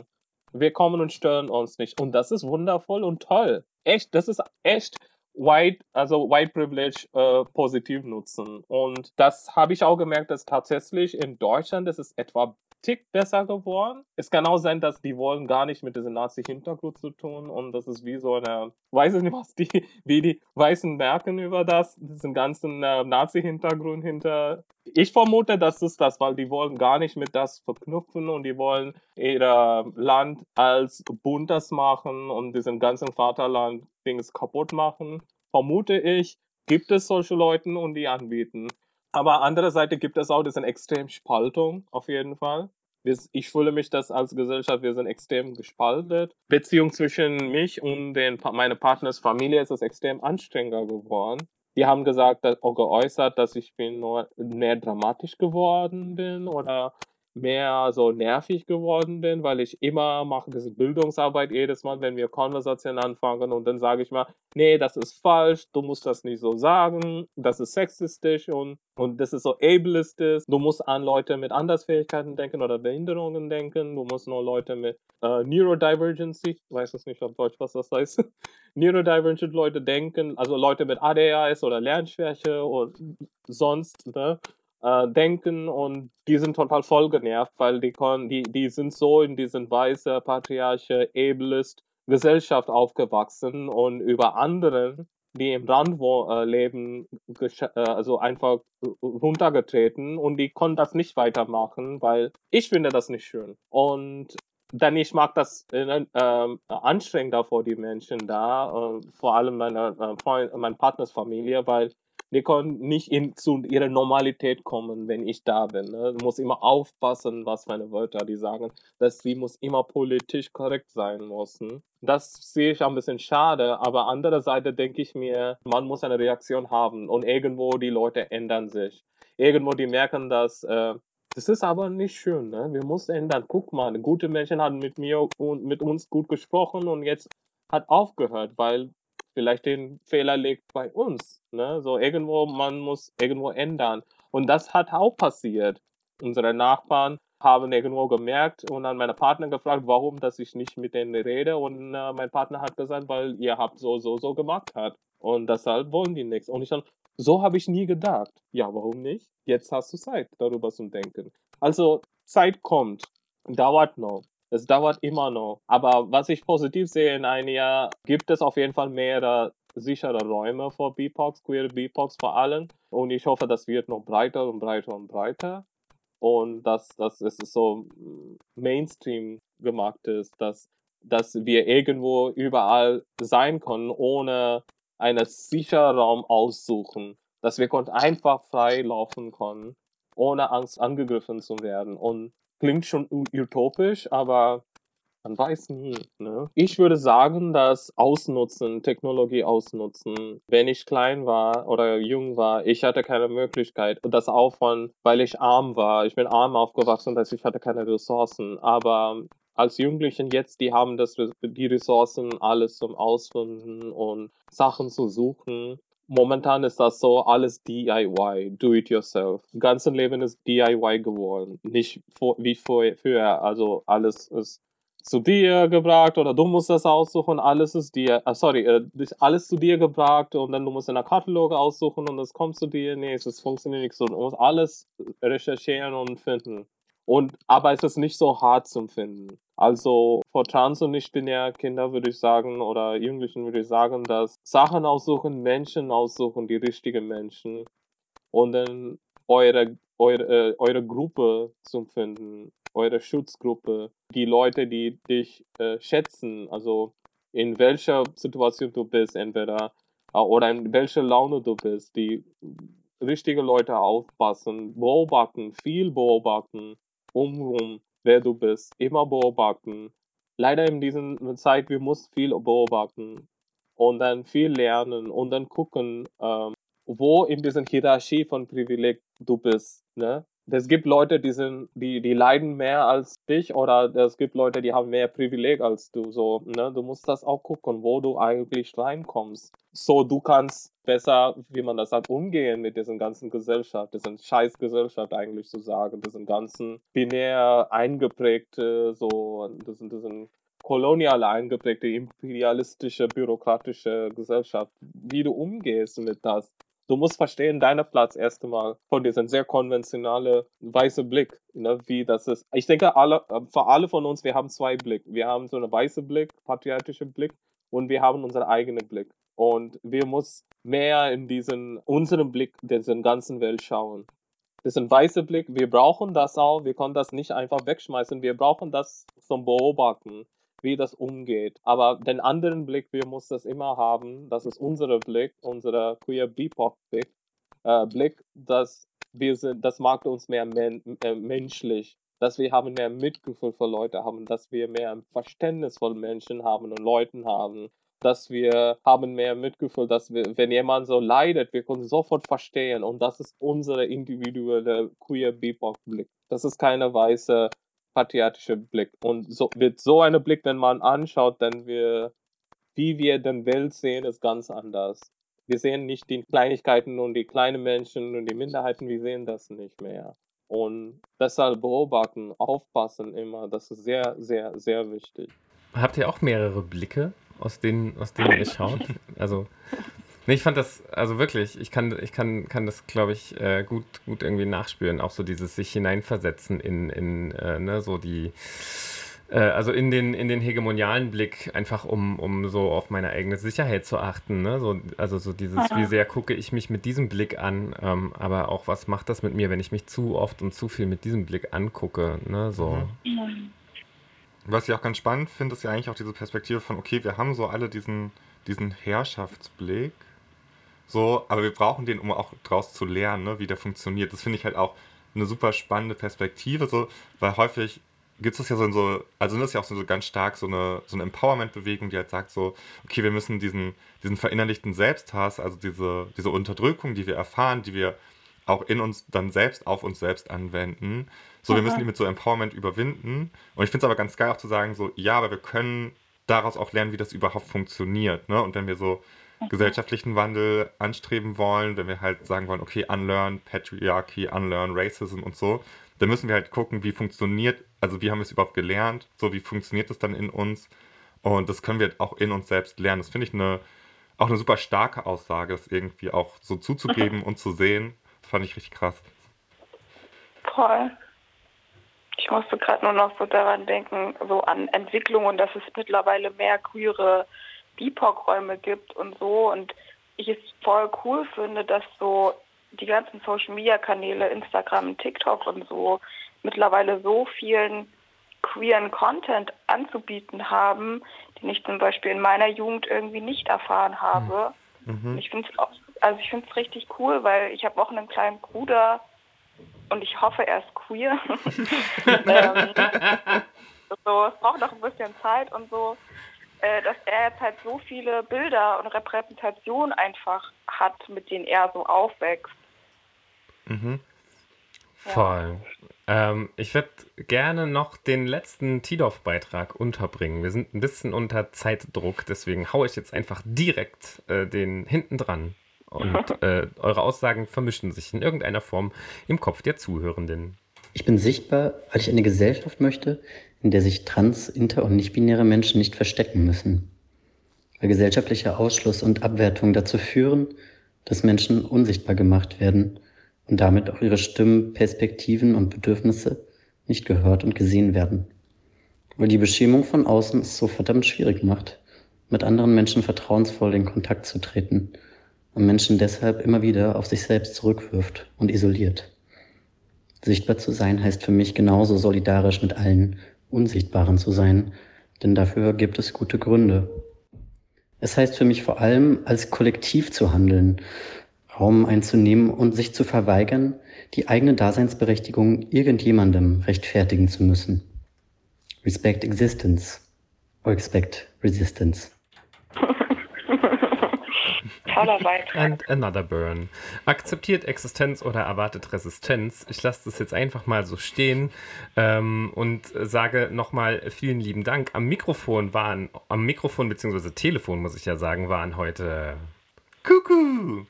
Wir kommen und stören uns nicht. Und das ist wundervoll und toll echt, das ist echt White, also White Privilege äh, positiv nutzen. Und das habe ich auch gemerkt, dass tatsächlich in Deutschland das ist etwa Tick besser geworden. Es kann auch sein, dass die wollen gar nicht mit diesem Nazi-Hintergrund zu tun und das ist wie so eine, weiß ich nicht, was die, wie die Weißen merken über das, diesen ganzen äh, Nazi-Hintergrund hinter. Ich vermute, dass es das, weil die wollen gar nicht mit das verknüpfen und die wollen ihr Land als buntes machen und diesen ganzen Vaterland-Dings kaputt machen. Vermute ich, gibt es solche Leute und die anbieten. Aber andererseits gibt es auch diese extrem Spaltung, auf jeden Fall. Ich fühle mich das als Gesellschaft, wir sind extrem gespaltet. Beziehung zwischen mich und den, meine Partners Familie ist es extrem anstrengender geworden. Die haben gesagt, dass, auch geäußert, dass ich bin nur mehr dramatisch geworden bin oder mehr so nervig geworden bin, weil ich immer mache diese Bildungsarbeit jedes Mal, wenn wir Konversationen anfangen und dann sage ich mal, nee, das ist falsch, du musst das nicht so sagen, das ist sexistisch und, und das ist so ableistisch, du musst an Leute mit Andersfähigkeiten denken oder Behinderungen denken, du musst nur Leute mit äh, Neurodivergency, ich weiß es nicht auf Deutsch, was das heißt, Neurodivergent Leute denken, also Leute mit ADHS oder Lernschwäche oder sonst, ne? Äh, denken und die sind total voll genervt, weil die, die, die sind so in diesen weißen, patriarche, ableist Gesellschaft aufgewachsen und über anderen, die im Rand äh, leben, äh, also einfach runtergetreten und die konnten das nicht weitermachen, weil ich finde das nicht schön. Und dann ich mag das äh, äh, anstrengender vor die Menschen da, äh, vor allem meine äh, Freund, mein Partners Familie, weil die können nicht in, zu ihrer Normalität kommen, wenn ich da bin. Ne? Du musst immer aufpassen, was meine Wörter die sagen, dass sie muss immer politisch korrekt sein müssen. Das sehe ich ein bisschen schade, aber andererseits denke ich mir, man muss eine Reaktion haben und irgendwo die Leute ändern sich. Irgendwo die merken, dass äh, das ist aber nicht schön, ne? Wir müssen ändern. Guck mal, gute Menschen haben mit mir und mit uns gut gesprochen und jetzt hat aufgehört, weil vielleicht den Fehler liegt bei uns. Ne? So irgendwo, man muss irgendwo ändern. Und das hat auch passiert. Unsere Nachbarn haben irgendwo gemerkt und dann meine Partner gefragt, warum, dass ich nicht mit denen rede. Und äh, mein Partner hat gesagt, weil ihr habt so, so, so gemacht hat. Und deshalb wollen die nichts. Und ich dann, so habe ich nie gedacht. Ja, warum nicht? Jetzt hast du Zeit, darüber zu denken. Also, Zeit kommt. Dauert noch. Es dauert immer noch. Aber was ich positiv sehe in einem Jahr, gibt es auf jeden Fall mehrere sichere Räume für BIPOX, queer BIPOX vor allem. Und ich hoffe, das wird noch breiter und breiter und breiter. Und dass, dass es so Mainstream gemacht ist, dass, dass wir irgendwo überall sein können, ohne einen sicheren Raum aussuchen. Dass wir einfach frei laufen können, ohne Angst angegriffen zu werden. Und klingt schon utopisch, aber man weiß nie. Ne? Ich würde sagen, dass Ausnutzen, Technologie ausnutzen, wenn ich klein war oder jung war, ich hatte keine Möglichkeit. Und das auch von, weil ich arm war. Ich bin arm aufgewachsen, dass ich hatte keine Ressourcen. Aber als Jugendlichen jetzt, die haben das, die Ressourcen, alles zum Ausfinden und Sachen zu suchen. Momentan ist das so alles DIY, do it yourself. Ganze Leben ist DIY geworden, nicht vor, wie früher. Also alles ist zu dir gebracht oder du musst das aussuchen, alles ist dir, ah, sorry, äh, alles zu dir gebracht und dann du musst in der Katalog aussuchen und das kommt zu dir. Nee, es funktioniert nicht so. Du musst alles recherchieren und finden. Und, aber es ist nicht so hart zum Finden. Also vor trans- und nicht-binäre Kinder würde ich sagen, oder Jugendlichen würde ich sagen, dass Sachen aussuchen, Menschen aussuchen, die richtigen Menschen. Und dann eure, eure, äh, eure Gruppe zu finden, eure Schutzgruppe, die Leute, die dich äh, schätzen, also in welcher Situation du bist, entweder äh, oder in welcher Laune du bist, die richtige Leute aufpassen, beobachten, viel beobachten umrum, wer du bist, immer beobachten. Leider in dieser Zeit, wir müssen viel beobachten und dann viel lernen und dann gucken, ähm, wo in dieser Hierarchie von Privileg du bist. Ne? es gibt Leute, die sind, die, die leiden mehr als dich oder es gibt Leute, die haben mehr Privileg als du. So, ne? Du musst das auch gucken, wo du eigentlich reinkommst. So, du kannst besser, wie man das sagt, umgehen mit diesen ganzen Gesellschaft, diesen scheiß Gesellschaft eigentlich zu sagen, diesen ganzen binär eingeprägte, so, diesen, diesen kolonial eingeprägte, imperialistische, bürokratische Gesellschaft, wie du umgehst mit das. Du musst verstehen, deiner Platz erst einmal von diesem sehr konventionellen weißen Blick, ne, wie das ist. Ich denke, alle, äh, für alle von uns, wir haben zwei Blick. Wir haben so einen weißen Blick, patriotischer Blick und wir haben unseren eigenen Blick. Und wir müssen mehr in diesen, unseren Blick der ganzen Welt schauen. Das ist ein weißer Blick. Wir brauchen das auch. Wir können das nicht einfach wegschmeißen. Wir brauchen das zum Beobachten wie das umgeht. Aber den anderen Blick, wir müssen das immer haben. Das ist unser Blick, unser queer BIPOC-Blick. Äh, Blick, dass wir sind, das macht uns mehr men äh, menschlich, dass wir haben mehr Mitgefühl für Leute haben, dass wir mehr Verständnis von Menschen haben und Leuten haben, dass wir haben mehr Mitgefühl, dass wir, wenn jemand so leidet, wir können sofort verstehen und das ist unsere individuelle queer BIPOC-Blick. Das ist keine weiße patriotische Blick. Und so wird so ein Blick, wenn man anschaut, dann wir, wie wir den Welt sehen, ist ganz anders. Wir sehen nicht die Kleinigkeiten und die kleinen Menschen und die Minderheiten, wir sehen das nicht mehr. Und deshalb beobachten, aufpassen immer, das ist sehr, sehr, sehr wichtig. Habt ihr auch mehrere Blicke, aus denen, aus denen ihr schaut? Also Nee, ich fand das, also wirklich, ich kann, ich kann, kann das, glaube ich, äh, gut, gut irgendwie nachspüren. Auch so dieses sich hineinversetzen in, in äh, ne, so die äh, also in den, in den hegemonialen Blick, einfach um, um so auf meine eigene Sicherheit zu achten. Ne? So, also so dieses, wie sehr gucke ich mich mit diesem Blick an, ähm, aber auch was macht das mit mir, wenn ich mich zu oft und zu viel mit diesem Blick angucke. Ne? So. Mhm. Was ich auch ganz spannend finde, ist ja eigentlich auch diese Perspektive von, okay, wir haben so alle diesen, diesen Herrschaftsblick, so, aber wir brauchen den, um auch daraus zu lernen, ne, wie der funktioniert. Das finde ich halt auch eine super spannende Perspektive, so, weil häufig gibt es ja so, so, also das ist ja auch so ganz stark so eine, so eine Empowerment-Bewegung, die halt sagt so, okay, wir müssen diesen, diesen verinnerlichten Selbsthass, also diese, diese Unterdrückung, die wir erfahren, die wir auch in uns dann selbst auf uns selbst anwenden. So, wir müssen die mit so Empowerment überwinden. Und ich finde es aber ganz geil auch zu sagen, so, ja, aber wir können daraus auch lernen, wie das überhaupt funktioniert. Ne? Und wenn wir so gesellschaftlichen Wandel anstreben wollen, wenn wir halt sagen wollen, okay, unlearn Patriarchy, unlearn Racism und so, dann müssen wir halt gucken, wie funktioniert, also wie haben wir es überhaupt gelernt, so wie funktioniert es dann in uns. Und das können wir auch in uns selbst lernen. Das finde ich eine, auch eine super starke Aussage, das irgendwie auch so zuzugeben und zu sehen. Das fand ich richtig krass. Voll. Ich musste gerade nur noch so daran denken, so an Entwicklung und dass es mittlerweile mehr queere BIPOC-Räume gibt und so. Und ich es voll cool finde, dass so die ganzen Social-Media-Kanäle, Instagram, TikTok und so, mittlerweile so vielen queeren Content anzubieten haben, den ich zum Beispiel in meiner Jugend irgendwie nicht erfahren habe. Mhm. Ich finde es also ich finde es richtig cool, weil ich habe auch einen kleinen Bruder und ich hoffe, er ist queer. ähm, so, es braucht noch ein bisschen Zeit und so. Äh, dass er jetzt halt so viele Bilder und Repräsentationen einfach hat, mit denen er so aufwächst. Mhm. Voll. Ja. Ähm, ich würde gerne noch den letzten Tidorf-Beitrag unterbringen. Wir sind ein bisschen unter Zeitdruck, deswegen haue ich jetzt einfach direkt äh, den hinten dran. Und äh, eure Aussagen vermischen sich in irgendeiner Form im Kopf der Zuhörenden. Ich bin sichtbar, weil ich eine Gesellschaft möchte, in der sich trans-, inter- und nicht-binäre Menschen nicht verstecken müssen. Weil gesellschaftlicher Ausschluss und Abwertung dazu führen, dass Menschen unsichtbar gemacht werden und damit auch ihre Stimmen, Perspektiven und Bedürfnisse nicht gehört und gesehen werden. Weil die Beschämung von außen es so verdammt schwierig macht, mit anderen Menschen vertrauensvoll in Kontakt zu treten und Menschen deshalb immer wieder auf sich selbst zurückwirft und isoliert. Sichtbar zu sein heißt für mich genauso solidarisch mit allen Unsichtbaren zu sein, denn dafür gibt es gute Gründe. Es heißt für mich vor allem, als Kollektiv zu handeln, Raum einzunehmen und sich zu verweigern, die eigene Daseinsberechtigung irgendjemandem rechtfertigen zu müssen. Respect existence or expect resistance. Toller Beitrag. And another burn. Akzeptiert Existenz oder erwartet Resistenz. Ich lasse das jetzt einfach mal so stehen ähm, und sage nochmal vielen lieben Dank. Am Mikrofon waren, am Mikrofon bzw. Telefon muss ich ja sagen, waren heute Kuckuck.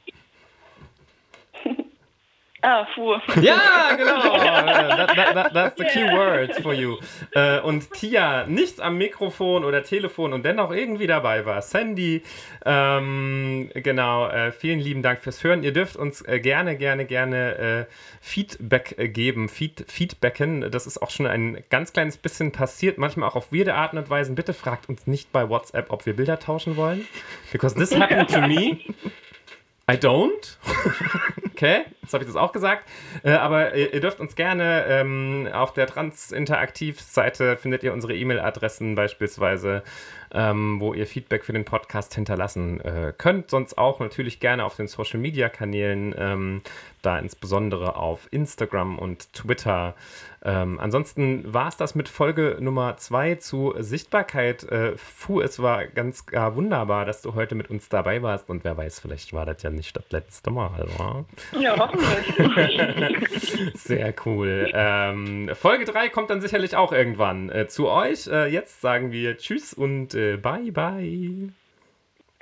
Ah, Fu. Ja, genau. that, that, that, that's the key word for you. Äh, und Tia nicht am Mikrofon oder Telefon und dennoch irgendwie dabei war. Sandy, ähm, genau. Äh, vielen lieben Dank fürs Hören. Ihr dürft uns äh, gerne, gerne, gerne äh, Feedback äh, geben, Feed, Feedbacken. Das ist auch schon ein ganz kleines bisschen passiert, manchmal auch auf weirde Arten und Weisen. Bitte fragt uns nicht bei WhatsApp, ob wir Bilder tauschen wollen. Because this happened to me. I don't. okay, jetzt habe ich das auch gesagt. Äh, aber ihr, ihr, dürft uns gerne ähm, auf der Transinteraktiv-Seite findet ihr unsere E-Mail-Adressen beispielsweise ähm, wo ihr Feedback für den Podcast hinterlassen äh, könnt. Sonst auch natürlich gerne auf den Social Media Kanälen, ähm, da insbesondere auf Instagram und Twitter. Ähm, ansonsten war es das mit Folge Nummer zwei zu Sichtbarkeit. Äh, Fu, es war ganz gar wunderbar, dass du heute mit uns dabei warst und wer weiß, vielleicht war das ja nicht das letzte Mal, wa? Ja, hoffentlich. Sehr cool. Ähm, Folge 3 kommt dann sicherlich auch irgendwann äh, zu euch. Äh, jetzt sagen wir Tschüss und äh, bye bye.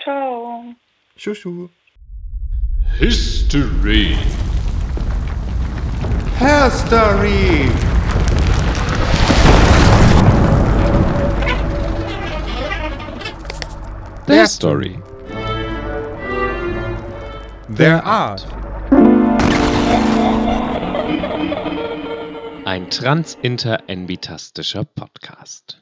Ciao. Schuschu. History. History. Their story. Their art. Ein transinter-envitastischer Podcast.